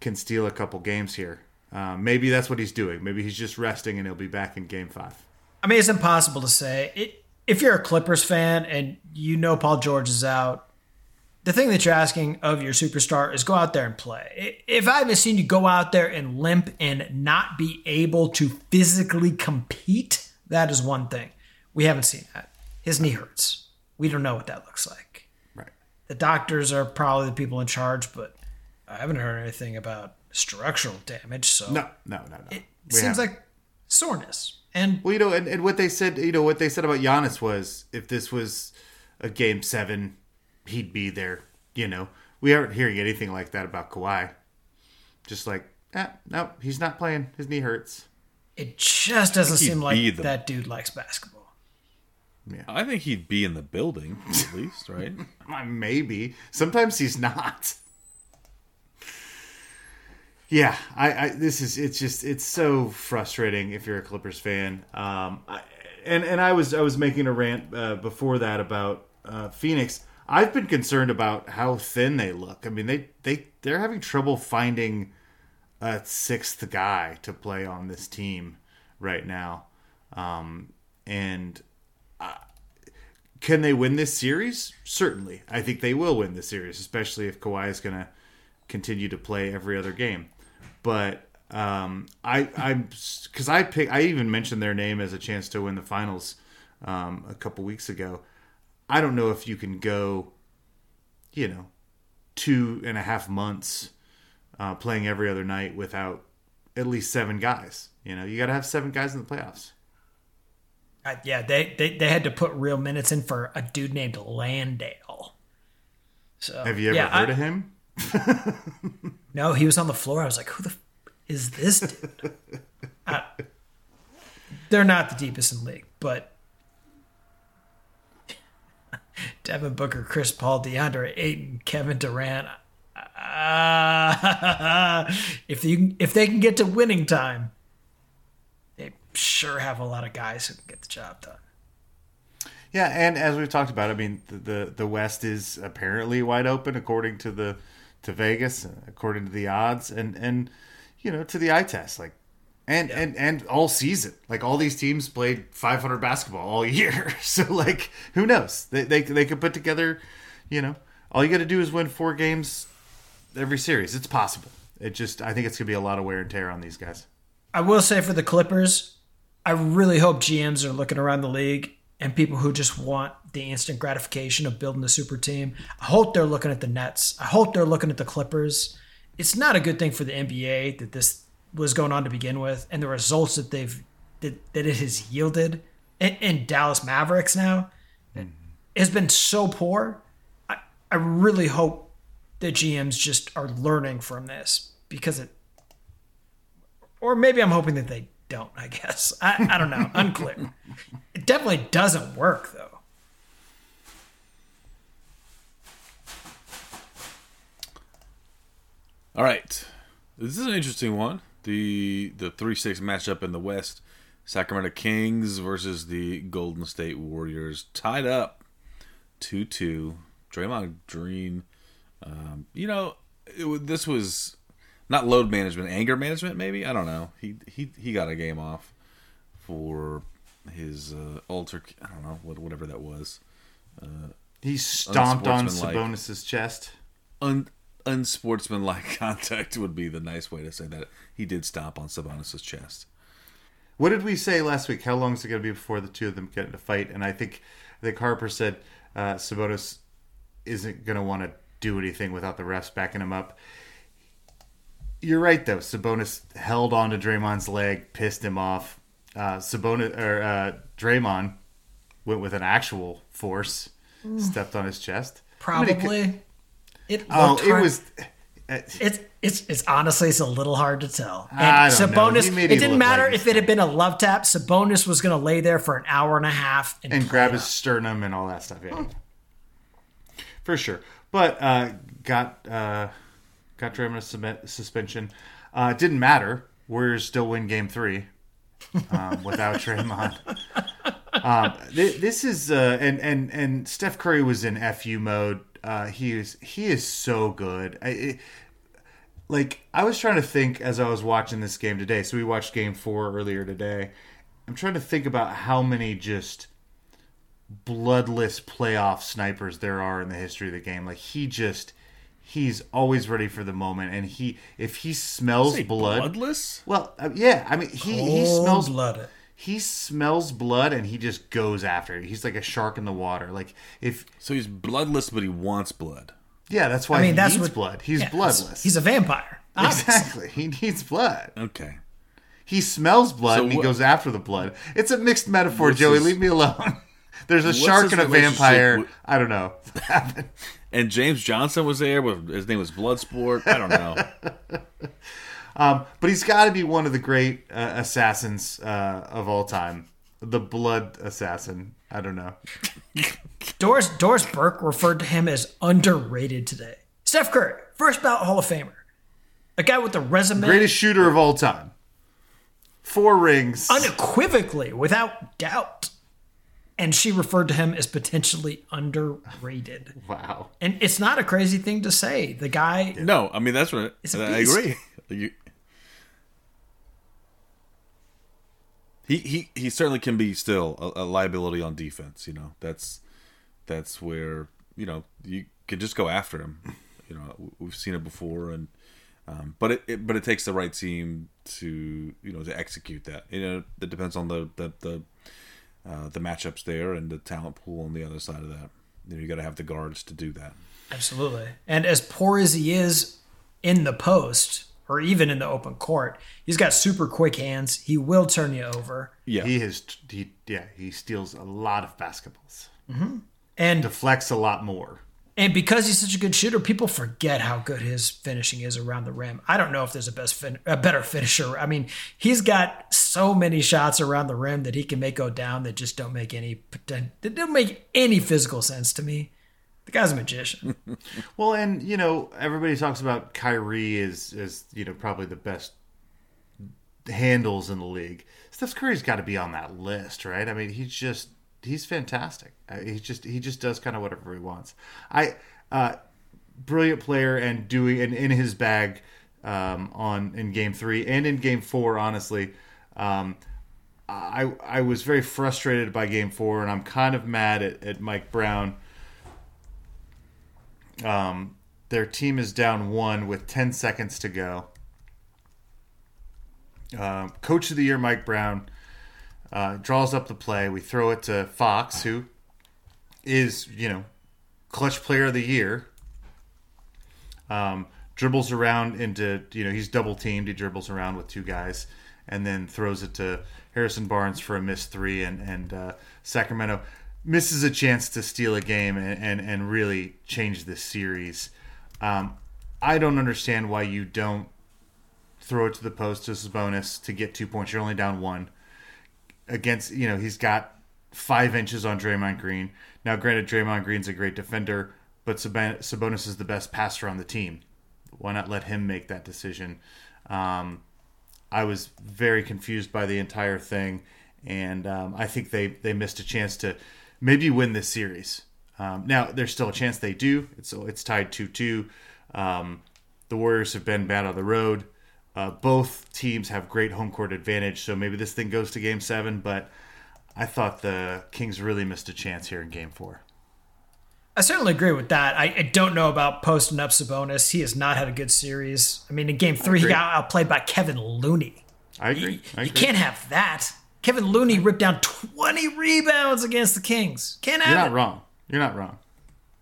can steal a couple games here. Uh, maybe that's what he's doing. Maybe he's just resting and he'll be back in Game Five. I mean, it's impossible to say. It, if you're a Clippers fan and you know Paul George is out, the thing that you're asking of your superstar is go out there and play. If I haven't seen you go out there and limp and not be able to physically compete, that is one thing. We haven't seen that. His knee hurts. We don't know what that looks like. Right. The doctors are probably the people in charge, but I haven't heard anything about structural damage. So No, no, no, no. it We seems haven't. like soreness. And Well, you know, and, and what they said, you know, what they said about Giannis was if this was a game seven, he'd be there. You know, we aren't hearing anything like that about Kawhi. Just like, eh, no, he's not playing. His knee hurts. It just doesn't seem like the- that dude likes basketball. Yeah. I think he'd be in the building at least, right? <laughs> Maybe. Sometimes he's not. Yeah, I, I this is it's just it's so frustrating if you're a Clippers fan. Um, I, and and I was I was making a rant uh, before that about uh, Phoenix. I've been concerned about how thin they look. I mean, they they they're having trouble finding a sixth guy to play on this team right now. Um, and can they win this series? Certainly. I think they will win this series, especially if Kawhi is going to continue to play every other game. But um, I, I'm because I pick. I even mentioned their name as a chance to win the finals um, a couple weeks ago. I don't know if you can go, you know, two and a half months uh, playing every other night without at least seven guys. You know, you got to have seven guys in the playoffs. Uh, yeah, they, they they had to put real minutes in for a dude named Landale. So Have you ever yeah, heard I- of him? <laughs> No, he was on the floor. I was like, who the f- is this dude? <laughs> they're not the deepest in the league, but <laughs> Devin Booker, Chris Paul, DeAndre Ayton, Kevin Durant. Uh, if you if they can get to winning time, they sure have a lot of guys who can get the job done. Yeah, and as we've talked about, I mean, the, the the West is apparently wide open according to the to Vegas, according to the odds, and and you know to the eye test, like, and and and all season, like all these teams played 500 basketball all year, <laughs> so like who knows? They they they could put together, you know, all you got to do is win four games every series. It's possible. It just I think it's gonna be a lot of wear and tear on these guys. I will say for the Clippers, I really hope GMs are looking around the league and people who just want the instant gratification of building a super team. I hope they're looking at the Nets. I hope they're looking at the Clippers. It's not a good thing for the NBA that this was going on to begin with, and the results that they've that, that it has yielded in, in Dallas Mavericks now has been so poor. I, I really hope the GMs just are learning from this because it or maybe I'm hoping that they don't, I guess. I, I don't know. <laughs> Unclear. It definitely doesn't work, though. All right, this is an interesting one. The the three six matchup in the West: Sacramento Kings versus the Golden State Warriors, tied up two two. Draymond Green, um, you know, it, this was not load management, anger management. Maybe I don't know. He he he got a game off for his uh, alter. I don't know what whatever that was. He stomped on. Sabonis's chest. Un, unsportsmanlike <laughs> contact would be the nice way to say that. He did stomp on Sabonis' chest. What did we say last week? How long is it going to be before the two of them get in a fight? And I think I think Harper said uh, Sabonis isn't going to want to do anything without the refs backing him up. You're right though. Sabonis held on to Draymond's leg, pissed him off. Uh, Sabonis or uh, Draymond went with an actual force, stepped on his chest. I mean, it could- Probably. It oh, it hard. was. It's it's it's honestly it's a little hard to tell. And I don't. Sabonis, made it didn't matter like if it had been a love tap. Sabonis was going to lay there for an hour and a half and, and grab his up. sternum and all that stuff. Yeah, for sure. But uh, got uh, got Draymond a sub- suspension. Uh, it didn't matter. Warriors still win Game Three um, without <laughs> Draymond. Um, th- this is uh, and and and Steph Curry was in fu mode. Uh, he is he is so good. I, it, like I was trying to think as I was watching this game today. So we watched Game Four earlier today. I'm trying to think about how many just bloodless playoff snipers there are in the history of the game. Like he just he's always ready for the moment, and he if he smells blood, bloodless. well, uh, yeah, I mean he he smells blood. He smells blood and he just goes after it. He's like a shark in the water. Like if So he's bloodless, but he wants blood. yeah, that's why I mean, he that's needs what blood. He's yeah, bloodless. He's a vampire. obviously. exactly. He needs blood. Okay. He smells blood So and he what- goes after the blood. It's a mixed metaphor, What's Joey. his- Leave me alone. <laughs> There's a shark and a vampire. with- I don't know. <laughs> And James Johnson was there. With his name was Bloodsport. I don't know. <laughs> but he's got to be one of the great uh, assassins uh, of all time. The blood assassin. I don't know. <laughs> Doris Doris Burke referred to him as underrated today. Steph Curry, first ballot Hall of Famer, a guy with a resume Greatest shooter of all time. Four rings. unequivocally, without doubt. And she referred to him as potentially underrated. wow. And it's not a crazy thing to say. The guy, No, I mean that's what It's a I beast. agree. <laughs> You- he he he certainly can be still a, a liability on defense. You know that's that's where you know you can just go after him. You know we've seen it before, and um, but it, it but it takes the right team to you know to execute that. You know it depends on the the the, uh, the matchups there and the talent pool on the other side of that. You know you got to have the guards to do that. absolutely. And as poor as he is in the post or even in the open court, he's got super quick hands. He will turn you over. Yeah, He has. He yeah. He steals a lot of basketballs. Mm-hmm. And Deflects a lot more. And because he's such a good shooter, people forget how good his finishing is around the rim. I don't know if there's a best fin- a better finisher. I mean, he's got so many shots around the rim that he can make go down that just don't make any poten- that don't make any physical sense to me. The guy's a magician. <laughs> Well, and you know, everybody talks about Kyrie is is you know probably the best handles in the league. Steph Curry's got to be on that list, right? I mean, he's just he's fantastic. Uh, He just he just does kind of whatever he wants. I uh, brilliant player and doing and in his bag um, on in game three and in game four. Honestly, um, I I was very frustrated by game four, and I'm kind of mad at, at Mike Brown. Um, their team is down one with 10 seconds to go. Uh, Coach of the year, Mike Brown, uh, draws up the play. We throw it to Fox, who is, you know, clutch player of the year. Um, dribbles around into, you know, he's double teamed. He dribbles around with two guys and then throws it to Harrison Barnes for a missed three. And, and uh, Sacramento misses a chance to steal a game and, and, and really change this series. Um, I don't understand why you don't throw it to the post Sabonis to get two points. You're only down one against, you know, he's got five inches on Draymond Green. Now, granted, Draymond Green's a great defender, but Sabonis is the best passer on the team. Why not let him make that decision? Um, I was very confused by the entire thing, and um, I think they they missed a chance to maybe win this series. Um, now, there's still a chance they do. It's it's tied two two. Um, the Warriors have been bad on the road. Uh, both teams have great home court advantage, so maybe this thing goes to Game Seven. But I thought the Kings really missed a chance here in Game Four. I certainly agree with that. I, I don't know about posting up Sabonis. He has not had a good series. I mean, in game three, he got outplayed by Kevin Looney. I agree. You, I you can't have that. Kevin Looney ripped down 20 rebounds against the Kings. Can't have You're it. not wrong. You're not wrong.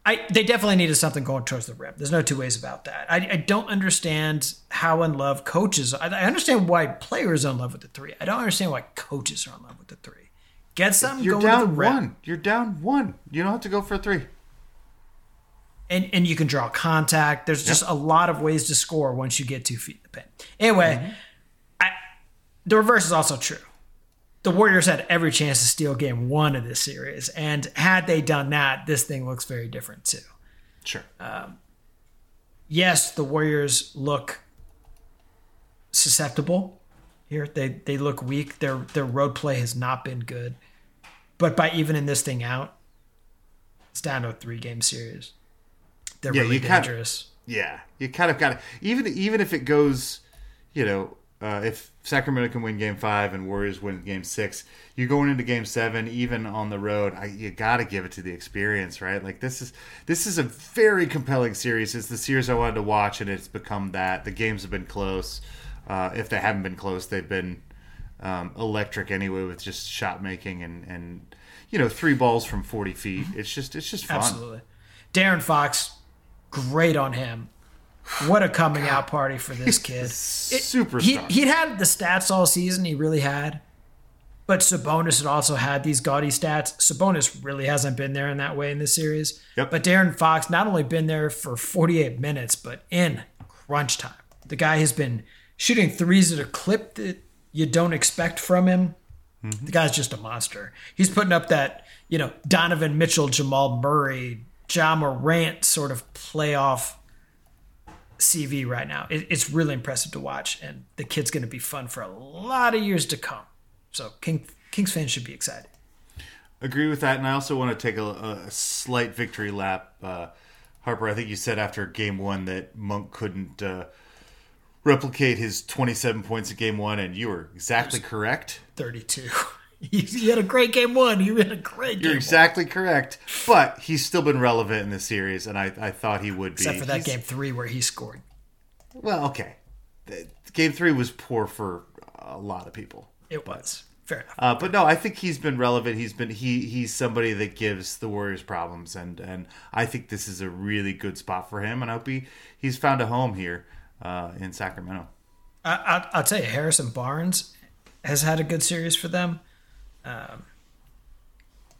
I, they definitely needed something going towards the rim. There's no two ways about that. I, I don't understand how in love coaches. I, I understand why players are in love with the three. I don't understand why coaches are in love with the three. Get something You're going to the down rim, one. You're down one. You don't have to go for a three. and and you can draw contact. There's just a lot of ways to score once you get two feet in the paint. Anyway, mm-hmm. I, the reverse is also true. The Warriors had every chance to steal game one of this series, and had they done that, this thing looks very different too. Sure. Um, yes, the Warriors look susceptible here. They they look weak. Their their road play has not been good. But by evening this thing out, it's down to a three game series. They're Yeah, really you kinda- dangerous. yeah, you kind of got to even even if it goes, you know, uh, if Sacramento can win Game Five and Warriors win Game Six, you're going into Game Seven, even on the road. I, you got to give it to the experience, right? Like this is this is a very compelling series. It's the series I wanted to watch, and it's become that. The games have been close. Uh, if they haven't been close, they've been um, electric anyway with just shot making and and you know three balls from 40 feet. It's just it's just fun. Absolutely. De'Aaron Fox, great on him. What a coming out party for this kid. Superstar. He, he'd had the stats all season, he really had. But Sabonis had also had these gaudy stats. Sabonis really hasn't been there in that way in this series. Yep. But De'Aaron Fox not only been there for 48 minutes, but in crunch time. The guy has been shooting threes at a clip that you don't expect from him. The guy's just a monster. He's putting up that, you know, Donovan Mitchell, Jamal Murray, Ja Morant sort of playoff CV right now. It, it's really impressive to watch, and the kid's going to be fun for a lot of years to come. So King, Kings fans should be excited. Agree with that, and I also want to take a, a slight victory lap. Uh, Harper, I think you said after game one that Monk couldn't uh, replicate his 27 points in game one, and you were exactly correct. 32. <laughs> <laughs> he, had a great game one. He had a great game You're one. exactly correct, but he's still been relevant in this series, and I, I thought he would be. Except for that He's- game three where he scored. Well, okay. The- Game three was poor for a lot of people. It was. Fair enough. Uh, but no, I think he's been relevant. He's been he he's somebody that gives the Warriors problems, and and I think this is a really good spot for him. And I hope he he's found a home here uh, in Sacramento. I, I, I'll tell you, Harrison Barnes has had a good series for them. Um,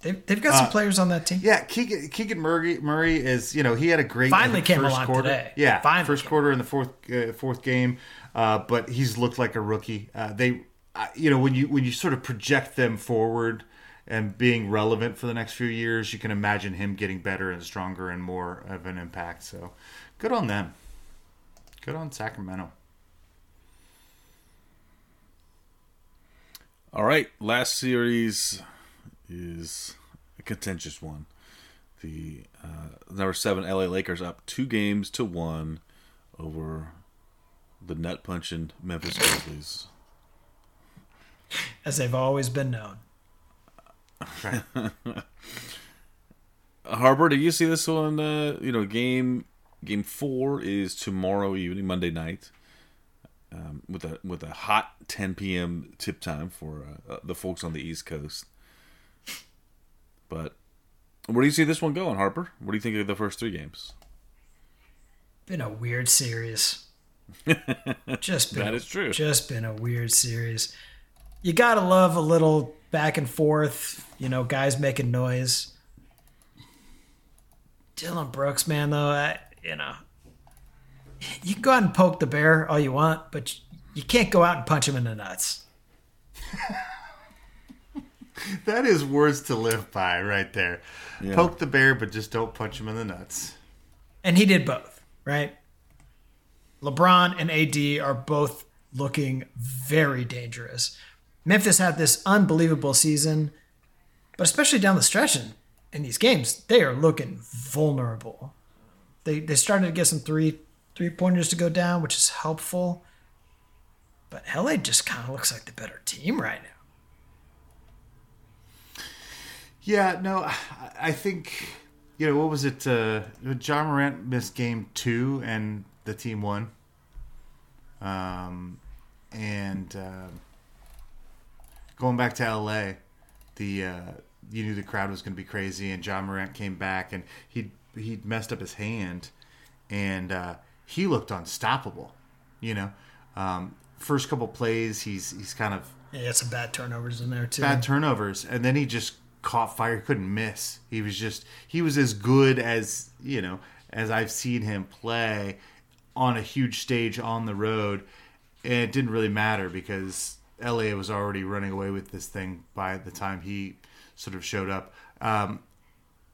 They've, they've got some players on that team. Yeah, Keegan, Keegan Murray, Murray is you know he had a great Finally came first along quarter. today. Yeah, Finally first quarter in the fourth uh, fourth game, uh, but he's looked like a rookie. Uh, they, uh, you know, when you when you sort of project them forward and being relevant for the next few years, you can imagine him getting better and stronger and more of an impact. So, good on them. Good on Sacramento. All right, last series is a contentious one. The uh, number seven LA Lakers up two games to one over the nut punching Memphis Grizzlies. As they've always been known. <laughs> Harbor, do you see this one? Uh, you know, game game four is tomorrow evening, Monday night, um, with a with a hot 10 p.m. tip time for uh, uh, the folks on the East Coast. But where do you see this one going, Harper? What do you think of the first three games? Been a weird series. <laughs> just been That is true. Just been a weird series. You gotta love a little back and forth. You know, guys making noise. Dillon Brooks, man, though, I, you know, you can go out and poke the bear all you want, but you can't go out and punch him in the nuts. <laughs> That is words to live by, right there. Poke the bear, but just don't punch him in the nuts. And he did both, right? LeBron and AD are both looking very dangerous. Memphis had this unbelievable season, but especially down the stretch in, in these games, they are looking vulnerable. They they started to get some three three pointers to go down, which is helpful. But LA just kind of looks like the better team right now. Yeah, no, I- think you know what was it? Uh, Ja Morant missed game two, and the team won. Um, and uh, going back to LA, the uh, you knew the crowd was going to be crazy, and Ja Morant came back, and he he messed up his hand, and uh, he looked unstoppable. You know, um, first couple plays, he's he's kind of Yeah, some bad turnovers in there too. bad turnovers, and then he just caught fire. He couldn't miss. He was just he was as good as you know as I've seen him play on a huge stage on the road, and it didn't really matter because LA was already running away with this thing by the time he sort of showed up. Um,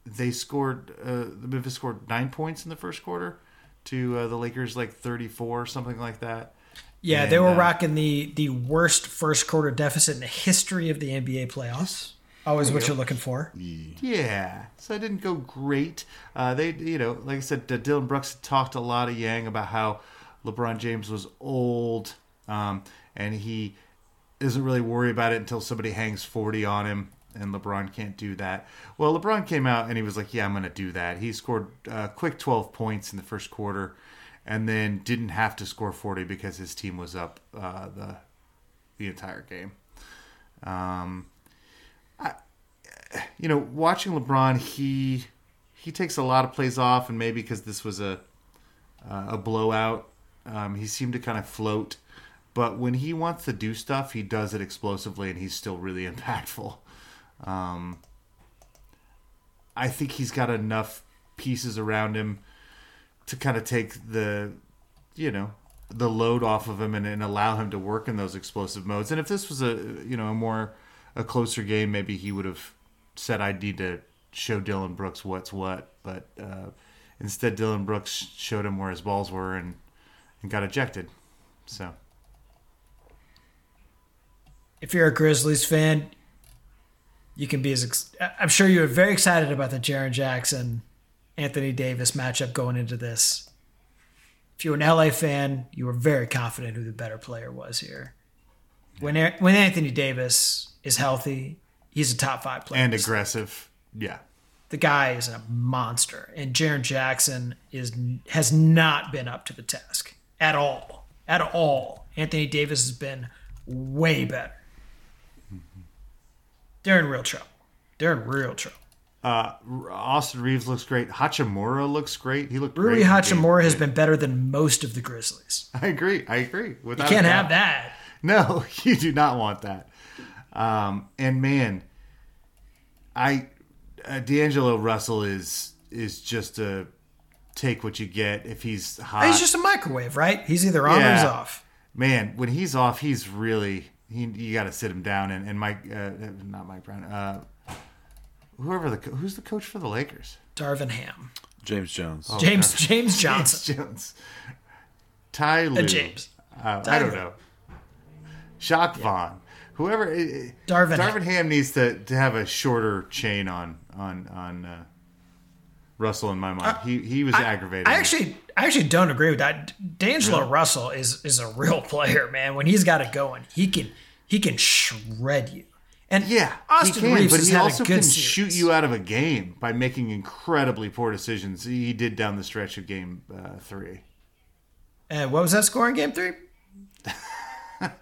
they scored uh, the Memphis scored nine points in the first quarter to uh, the Lakers like thirty four something like that. Yeah, they were uh, rocking the the worst first quarter deficit in the history of the NBA playoffs. Always what you're looking for. Yeah, so it didn't go great. Uh, they, you know, like I said, uh, Dillon Brooks talked a lot of Yang about how LeBron James was old, um, and he doesn't really worry about it until somebody hangs forty on him, and LeBron can't do that. Well, LeBron came out and he was like, "Yeah, I'm going to do that." He scored a quick twelve points in the first quarter, and then didn't have to score forty because his team was up uh, the the entire game. Um, I, you know, watching LeBron, he he takes a lot of plays off, and maybe because this was a uh, a blowout, um, he seemed to kind of float. But when he wants to do stuff, he does it explosively, and he's still really <laughs> impactful. Um, I think he's got enough pieces around him to kind of take the, you know, the load off of him and, and allow him to work in those explosive modes. And if this was a, you know, a more a closer game, maybe he would have said, "I need to show Dillon Brooks what's what." But uh, instead, Dillon Brooks showed him where his balls were and and got ejected. So if you're a Grizzlies fan, you can be as ex- I'm sure you were very excited about the Jaren Jackson Anthony Davis matchup going into this. If you're an LA fan, you were very confident who the better player was here. When when Anthony Davis is healthy, he's a top five player. and aggressive, yeah. the guy is a monster, and Jaren Jackson is has not been up to the task at all. At all, Anthony Davis has been way better. They're in real trouble. They're in real trouble. Uh, Austin Reaves looks great. Hachimura looks great. He looked Rui great. in the game. Hachimura has been better than most of the Grizzlies. <laughs> I agree. I agree. You Without can't a have that. No, <laughs> you do not want that. Um, and man, I uh, D'Angelo Russell is is just a take what you get if he's hot. He's just a microwave, right? He's either on or he's off. man, when he's off, he's really he. You got to sit him down and and Mike, uh, not Mike Brown, uh, whoever the who's the coach for the Lakers, Darvin Ham. James Jones. Oh. James <laughs> James Johnson. Jones, Ty Lue, Uh, James. uh, Ty I don't Lue. know, Jacque Vaughn, whoever. eh, eh, Darvin Darvin Ham. Ham needs to to have a shorter chain on on on. Uh, Russell in my mind, he he was aggravating. I actually I actually don't agree with that. D'Angelo Russell is is a real player, man. When he's got it going, he can he can shred you. And Yeah, Austin he can, Reaves but he also can series. shoot you out of a game by making incredibly poor decisions. He did down the stretch of game uh, three. And what was that score in game three? <laughs>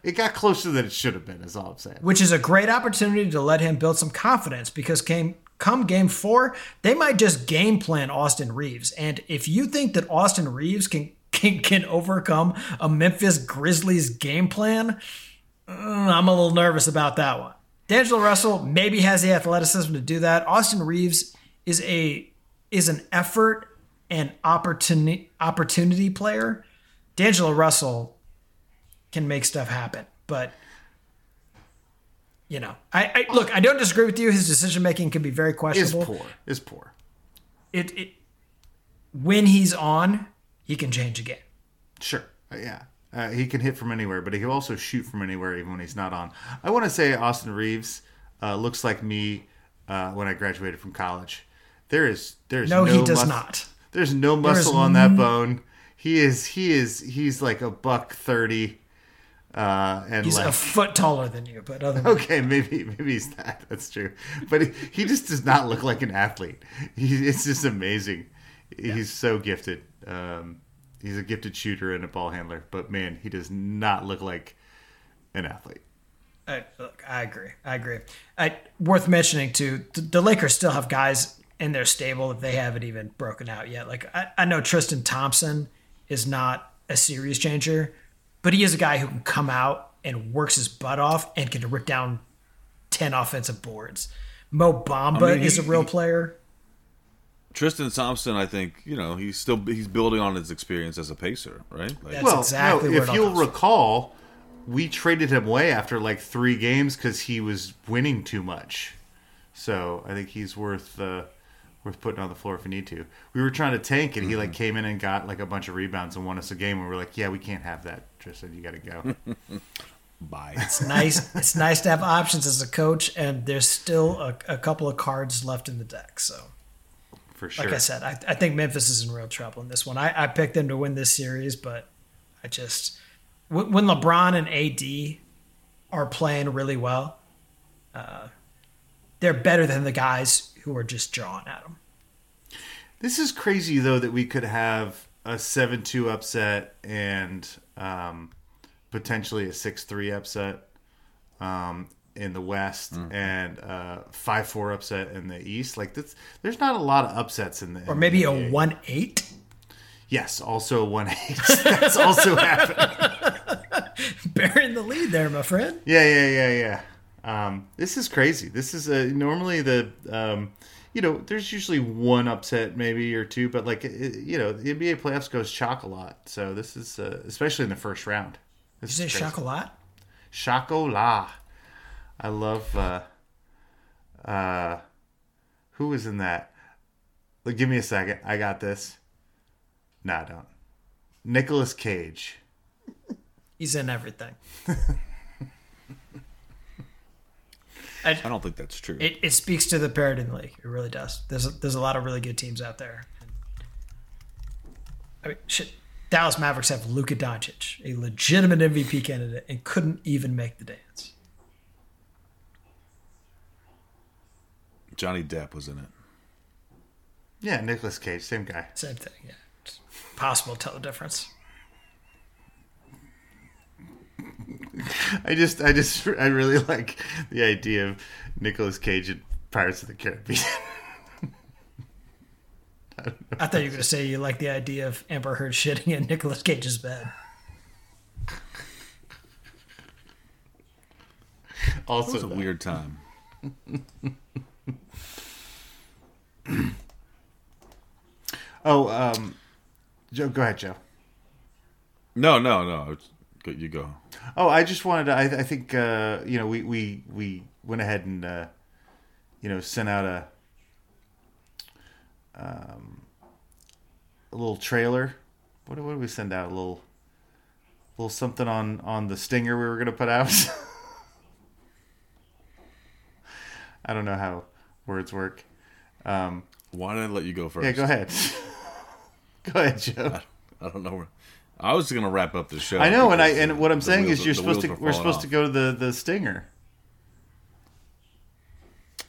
It got closer than it should have been. Is all I'm saying. Which is a great opportunity to let him build some confidence because came come game four, they might just game plan Austin Reaves. And if you think that Austin Reaves can <laughs> can, can overcome a Memphis Grizzlies game plan, mm, I'm a little nervous about that one. D'Angelo Russell maybe has the athleticism to do that. Austin Reaves is a is an effort and opportunity opportunity player. D'Angelo Russell can make stuff happen, but you know, I, I look. I don't disagree with you. His decision making can be very questionable. Is poor. Is poor. It, it when he's on, he can change again. Sure. Uh, yeah. Uh, he can hit from anywhere, but he can also shoot from anywhere, even when he's not on. I want to say Austin Reaves uh, looks like me uh, when I graduated from college. There is there's No, no, he does mus- not. There's no muscle on that bone. He is he is he's like a buck thirty, uh, and He's like a foot taller than you, but other than okay, maybe maybe he's that. That's true, but he, he just does not look like an athlete. He, it's just amazing. He's so gifted. Um, he's a gifted shooter and a ball handler, but man, he does not look like an athlete. I, look, I agree. I agree. I, worth mentioning too. The, the Lakers still have guys in their stable that they haven't even broken out yet. Like I, I know Tristan Thompson is not a series changer, but he is a guy who can come out and works his butt off and can rip down ten offensive boards. Mo Bamba I mean, he- is a real he- player. Tristan Thompson, I think you know he's still he's building on his experience as a pacer, right? Like, That's well, exactly no, where if you'll recall, we traded him away after like three games because he was winning too much. So I think he's worth uh, worth putting on the floor if we need to. We were trying to tank, and he like came in and got like a bunch of rebounds and won us a game. And we were like, "Yeah, we can't have that, Tristan. You got to go." <laughs> bye. It's nice. it's nice to have options as a coach, and there's still a, a couple of cards left in the deck. So. For sure. Like I said, I, I think Memphis is in real trouble in this one. I, I picked them to win this series, but I just when when LeBron and AD are playing really well, uh, they're better than the guys who are just drawing at them. This is crazy though that we could have a seven-two upset and um, potentially a six-three upset um, in the West and uh, five-four upset in the East. Like this, there's not a lot of upsets in the Or maybe a one eight. yes, also a one-eight. <laughs> That's also <laughs> happened. Burying the lead there, my friend. Yeah, yeah, yeah, yeah. Um, this is crazy. This is uh normally the um, you know there's usually one upset maybe or two, but like it, you know the NBA playoffs goes chalk a lot. So this is uh, especially in the first round. This You say is crazy. chocolat? Chocolat. I love. Uh, uh, who was in that? Look, give me a second. I got this. No, I don't. Nicolas Cage. He's in everything. <laughs> I don't think that's true. It, it speaks to the parity in the league. It really does. There's a, there's a lot of really good teams out there. I mean, shit. Dallas Mavericks have Luka Doncic, a legitimate MVP candidate, and couldn't even make the dance. Johnny Depp was in it. Yeah, Nicolas Cage, same guy. Same thing. Yeah, it's possible to tell the difference. I just, I just, <laughs> I really like the idea of Nicolas Cage in Pirates of the Caribbean. <laughs> I thought you were going to say you like the idea of Amber Heard shitting in Nicolas Cage's bed. also, It was a that. weird time. <coughs> Oh, um, Joe, go ahead, Joe. No, no, no. You go. Oh, I just wanted to. I, I think uh, you know we we we went ahead and uh, you know sent out a um, a little trailer. What, what did we send out? A little little something on on the stinger we were going to put out. <laughs> I don't know how words work. Um, Why did I let you go first? yeah, go ahead. <laughs> go ahead, Joe. I don't know. I was gonna wrap up the show. I know, and I and what I'm saying wheels- is you're supposed to. were supposed to go to the the stinger.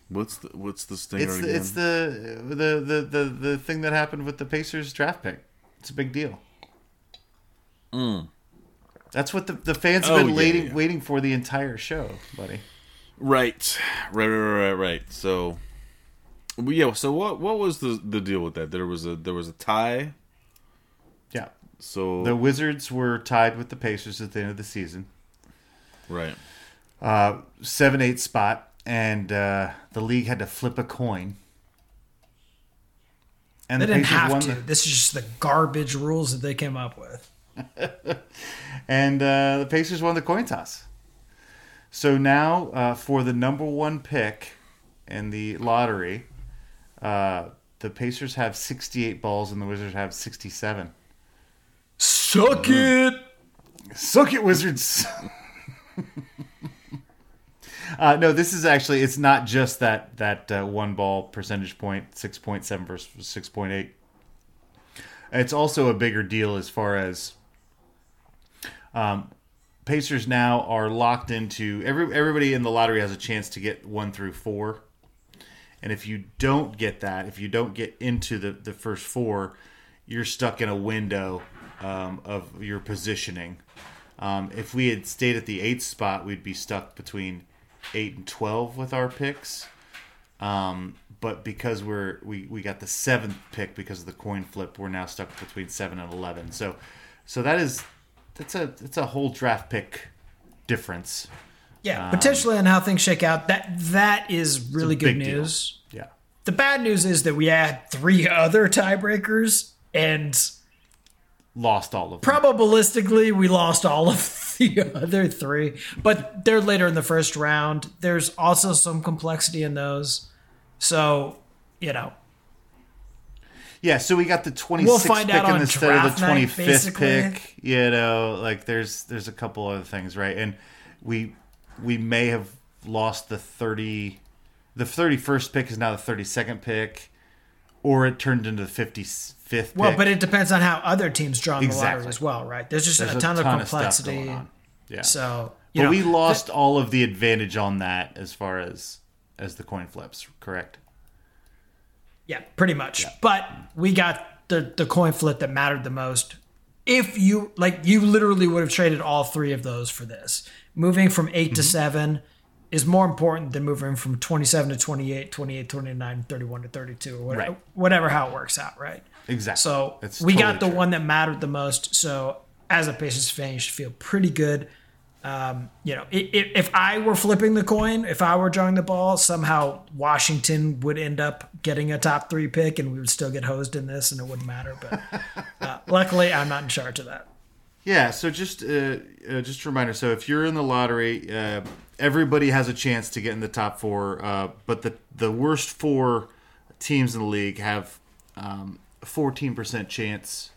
What's the What's the stinger It's again? the, it's the, the the the the thing that happened with the Pacers draft pick. It's a big deal. That's what the, the fans have Mm. Oh, been yeah, waiting yeah. waiting for the entire show, buddy. Right, right, right, right, right. So, yeah. So what what was the the deal with that? There was a there was a tie. Yeah, So the Wizards were tied with the Pacers at the end of the season, right, uh, seven eight spot, and uh, the league had to flip a coin. And They the didn't Pacers have won to. the- This is just the garbage rules that they came up with. <laughs> and uh, the Pacers won the coin toss. So now, uh, for the number one pick in the lottery, uh, the Pacers have 68 balls and the Wizards have 67. Suck it. Suck it, Wizards! uh, no, this is actually, it's not just that, that uh, one ball percentage point, 6.7 versus 6.8. It's also a bigger deal as far as um, Pacers now are locked into every everybody in the lottery has a chance to get one through four, and if you don't get that, if you don't get into the the first four, you're stuck in a window um, of your positioning. Um, if we had stayed at the eighth spot, we'd be stuck between eight and twelve with our picks. Um, but because we're we, we got the seventh pick because of the coin flip, we're now stuck between seven and eleven. So, so that is that's a that's a whole draft pick difference. Yeah, potentially on how things shake out. That that is really good big deal. news. Yeah, The bad news is that we had three <laughs> other tiebreakers, and lost all of them. probabilistically we lost all of <laughs> the other three. But they're later in the first round. There's also some complexity in those, so you know Yeah, so we got the 26th We'll find pick out on instead of draft the night, 25th basically. pick. You know, like there's there's a couple other things, right? And we we may have lost the 30 the 31st pick is now the 32nd pick or it turned into the 55th well, pick. but it depends on how other teams draw in the lottery Exactly. as well, right? There's just There's a ton, of stuff complexity. going on. Yeah. So but know, we lost all of the advantage on that as far as as the coin flips, correct? Yeah, pretty much. But we got the the coin flip that mattered the most. If you like, you literally would have traded all three of those for this. Moving from 8 Mm-hmm. to seven is more important than moving from 27 to 28, 28, 29, 31 to 32, or whatever, Right. whatever how it works out, right? Exactly. So It's we got the true. one that mattered the most. So as a Pacers fan, you should feel pretty good. Um, you know, i- i- if I were flipping the coin, if I were drawing the ball, somehow Washington would end up getting a top three pick, and we would still get hosed in this, and it wouldn't matter. But uh, <laughs> luckily, I'm not in charge of that. Yeah, so just uh, uh, just a reminder. So if you're in the lottery, uh, everybody has a chance to get in the top four. Uh, but the the worst four teams in the league have um, a 14% chance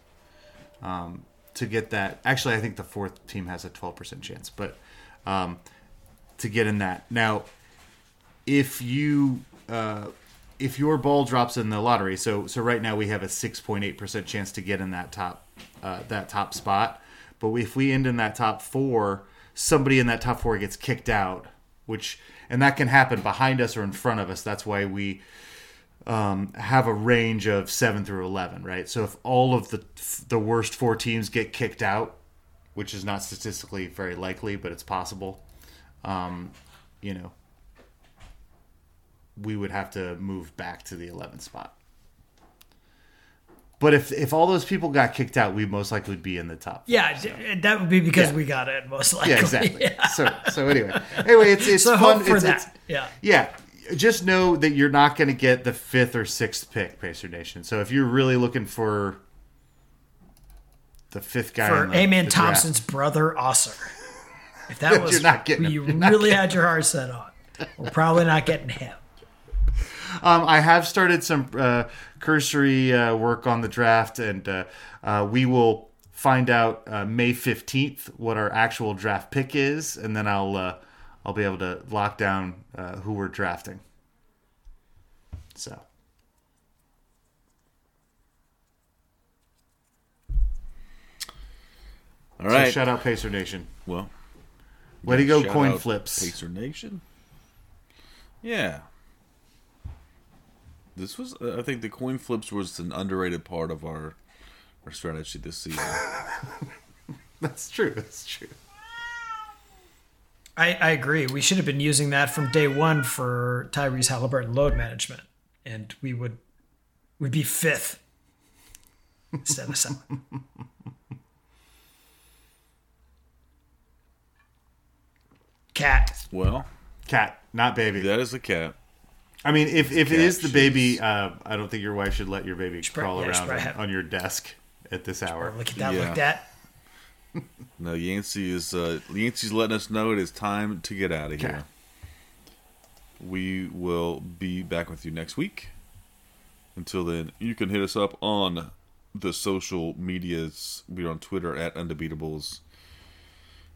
um, to get that. Actually, I think the fourth team has a 12% chance, but um, to get in that. Now, if you uh, if your ball drops in the lottery, so so right now we have a 6.8% chance to get in that top uh, that top spot. But if we end in that top four, somebody in that top four gets kicked out, which and that can happen behind us or in front of us. That's why we um, have a range of seven through eleven, right? So if all of the the worst four teams get kicked out, which is not statistically very likely, but it's possible, um, you know, we would have to move back to the 11th spot. But if if all those people got kicked out, we most likely would be in the top. Yeah, d- that would be because Yeah. we got it most likely. <laughs> Yeah, exactly. So so anyway, anyway, it's it's So fun. hope for it's, that. it's- yeah. yeah, just know that you're not going to get the fifth or sixth pick, Pacer Nation. So if you're really looking for the fifth guy For the, Amen the Thompson's brother, Ausar. If <laughs> that was You're not getting who you really had your heart set on, we're probably not getting him. um, I have started some uh, cursory uh, work on the draft, and uh, uh, we will find out uh, May fifteenth what our actual draft pick is, and then I'll uh, I'll be able to lock down uh, who we're drafting. So. All So shout out Pacer Nation. well, Way to go, coin flips. Pacer Nation. Yeah. This was, uh, I think, the coin flips was an underrated part of our our strategy this season. <laughs> That's true. That's true. I, I agree. We should have been using that from day one for Tyrese Halliburton load management, and we would we'd be fifth instead of seventh. Cat. well, Cat, not baby. that is a cat. I mean, if, if it cat the baby, uh, I don't think your wife should let your baby Should prob- crawl yeah, around on, on your desk at this hour. Look at that. Yeah. Look at that. No, Yancey is uh, Yancey's letting us know it is time to get out of here. We will be back with you next week. Until then, you can hit us up on the social medias. We're on Twitter at Undebeatables.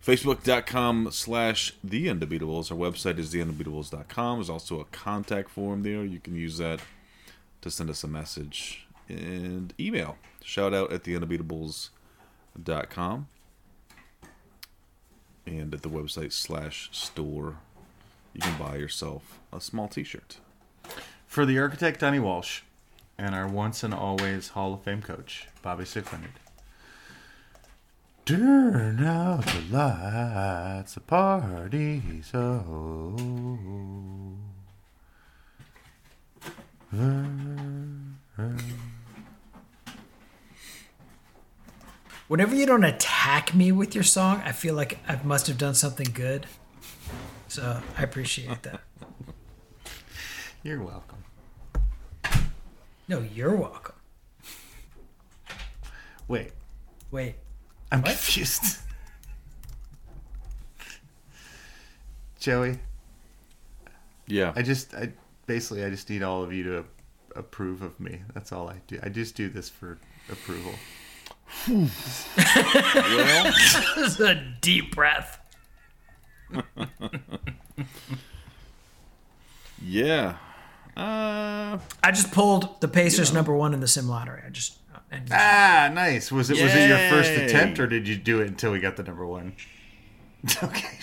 Facebook.com slash The Undebeatables. Our website is TheUndebeatables.com. There's also a contact form there. You can use that to send us a message. And email. Shout out at TheUndebeatables.com and at the website slash store you can buy yourself a small t-shirt For the architect, Donnie Walsh, and our once and always Hall of Fame coach, Bobby Slick Leonard. Turn out the lights, the party's over. Whenever you don't attack me with your song, I feel like I must have done something good. So I appreciate that. <laughs> You're welcome. No, you're welcome. Wait, Wait, I'm What? confused. Joey, yeah I just, I basically, I just need all of you to approve of me. That's all I do. I just do this for approval. well this is a deep breath. <laughs> yeah uh I just pulled the Pacers number one in the sim lottery. I just and Ah, nice. Was it was it your first attempt, or did you do it until we got the number one? <laughs> okay.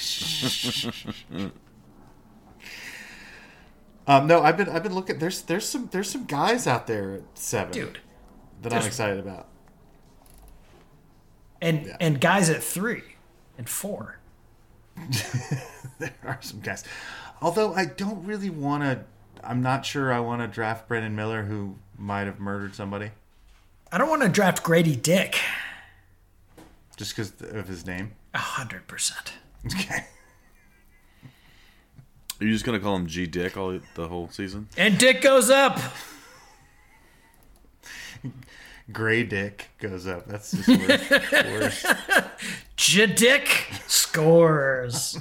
um, no, I've been I've been looking. There's there's some there's some guys out there at seven dude, that I'm excited about. and and guys at three and four. <laughs> There are some guys, although I don't really want to. I'm not sure I want to draft Brandon Miller, who might have murdered somebody, I don't want to draft Grady Dick. just because of his name. A hundred percent. Okay. <laughs> are you just gonna call him g dick all the whole season And Dick goes up. <laughs> Gray Dick goes up. That's just worse. <laughs> worse. J Dick scores.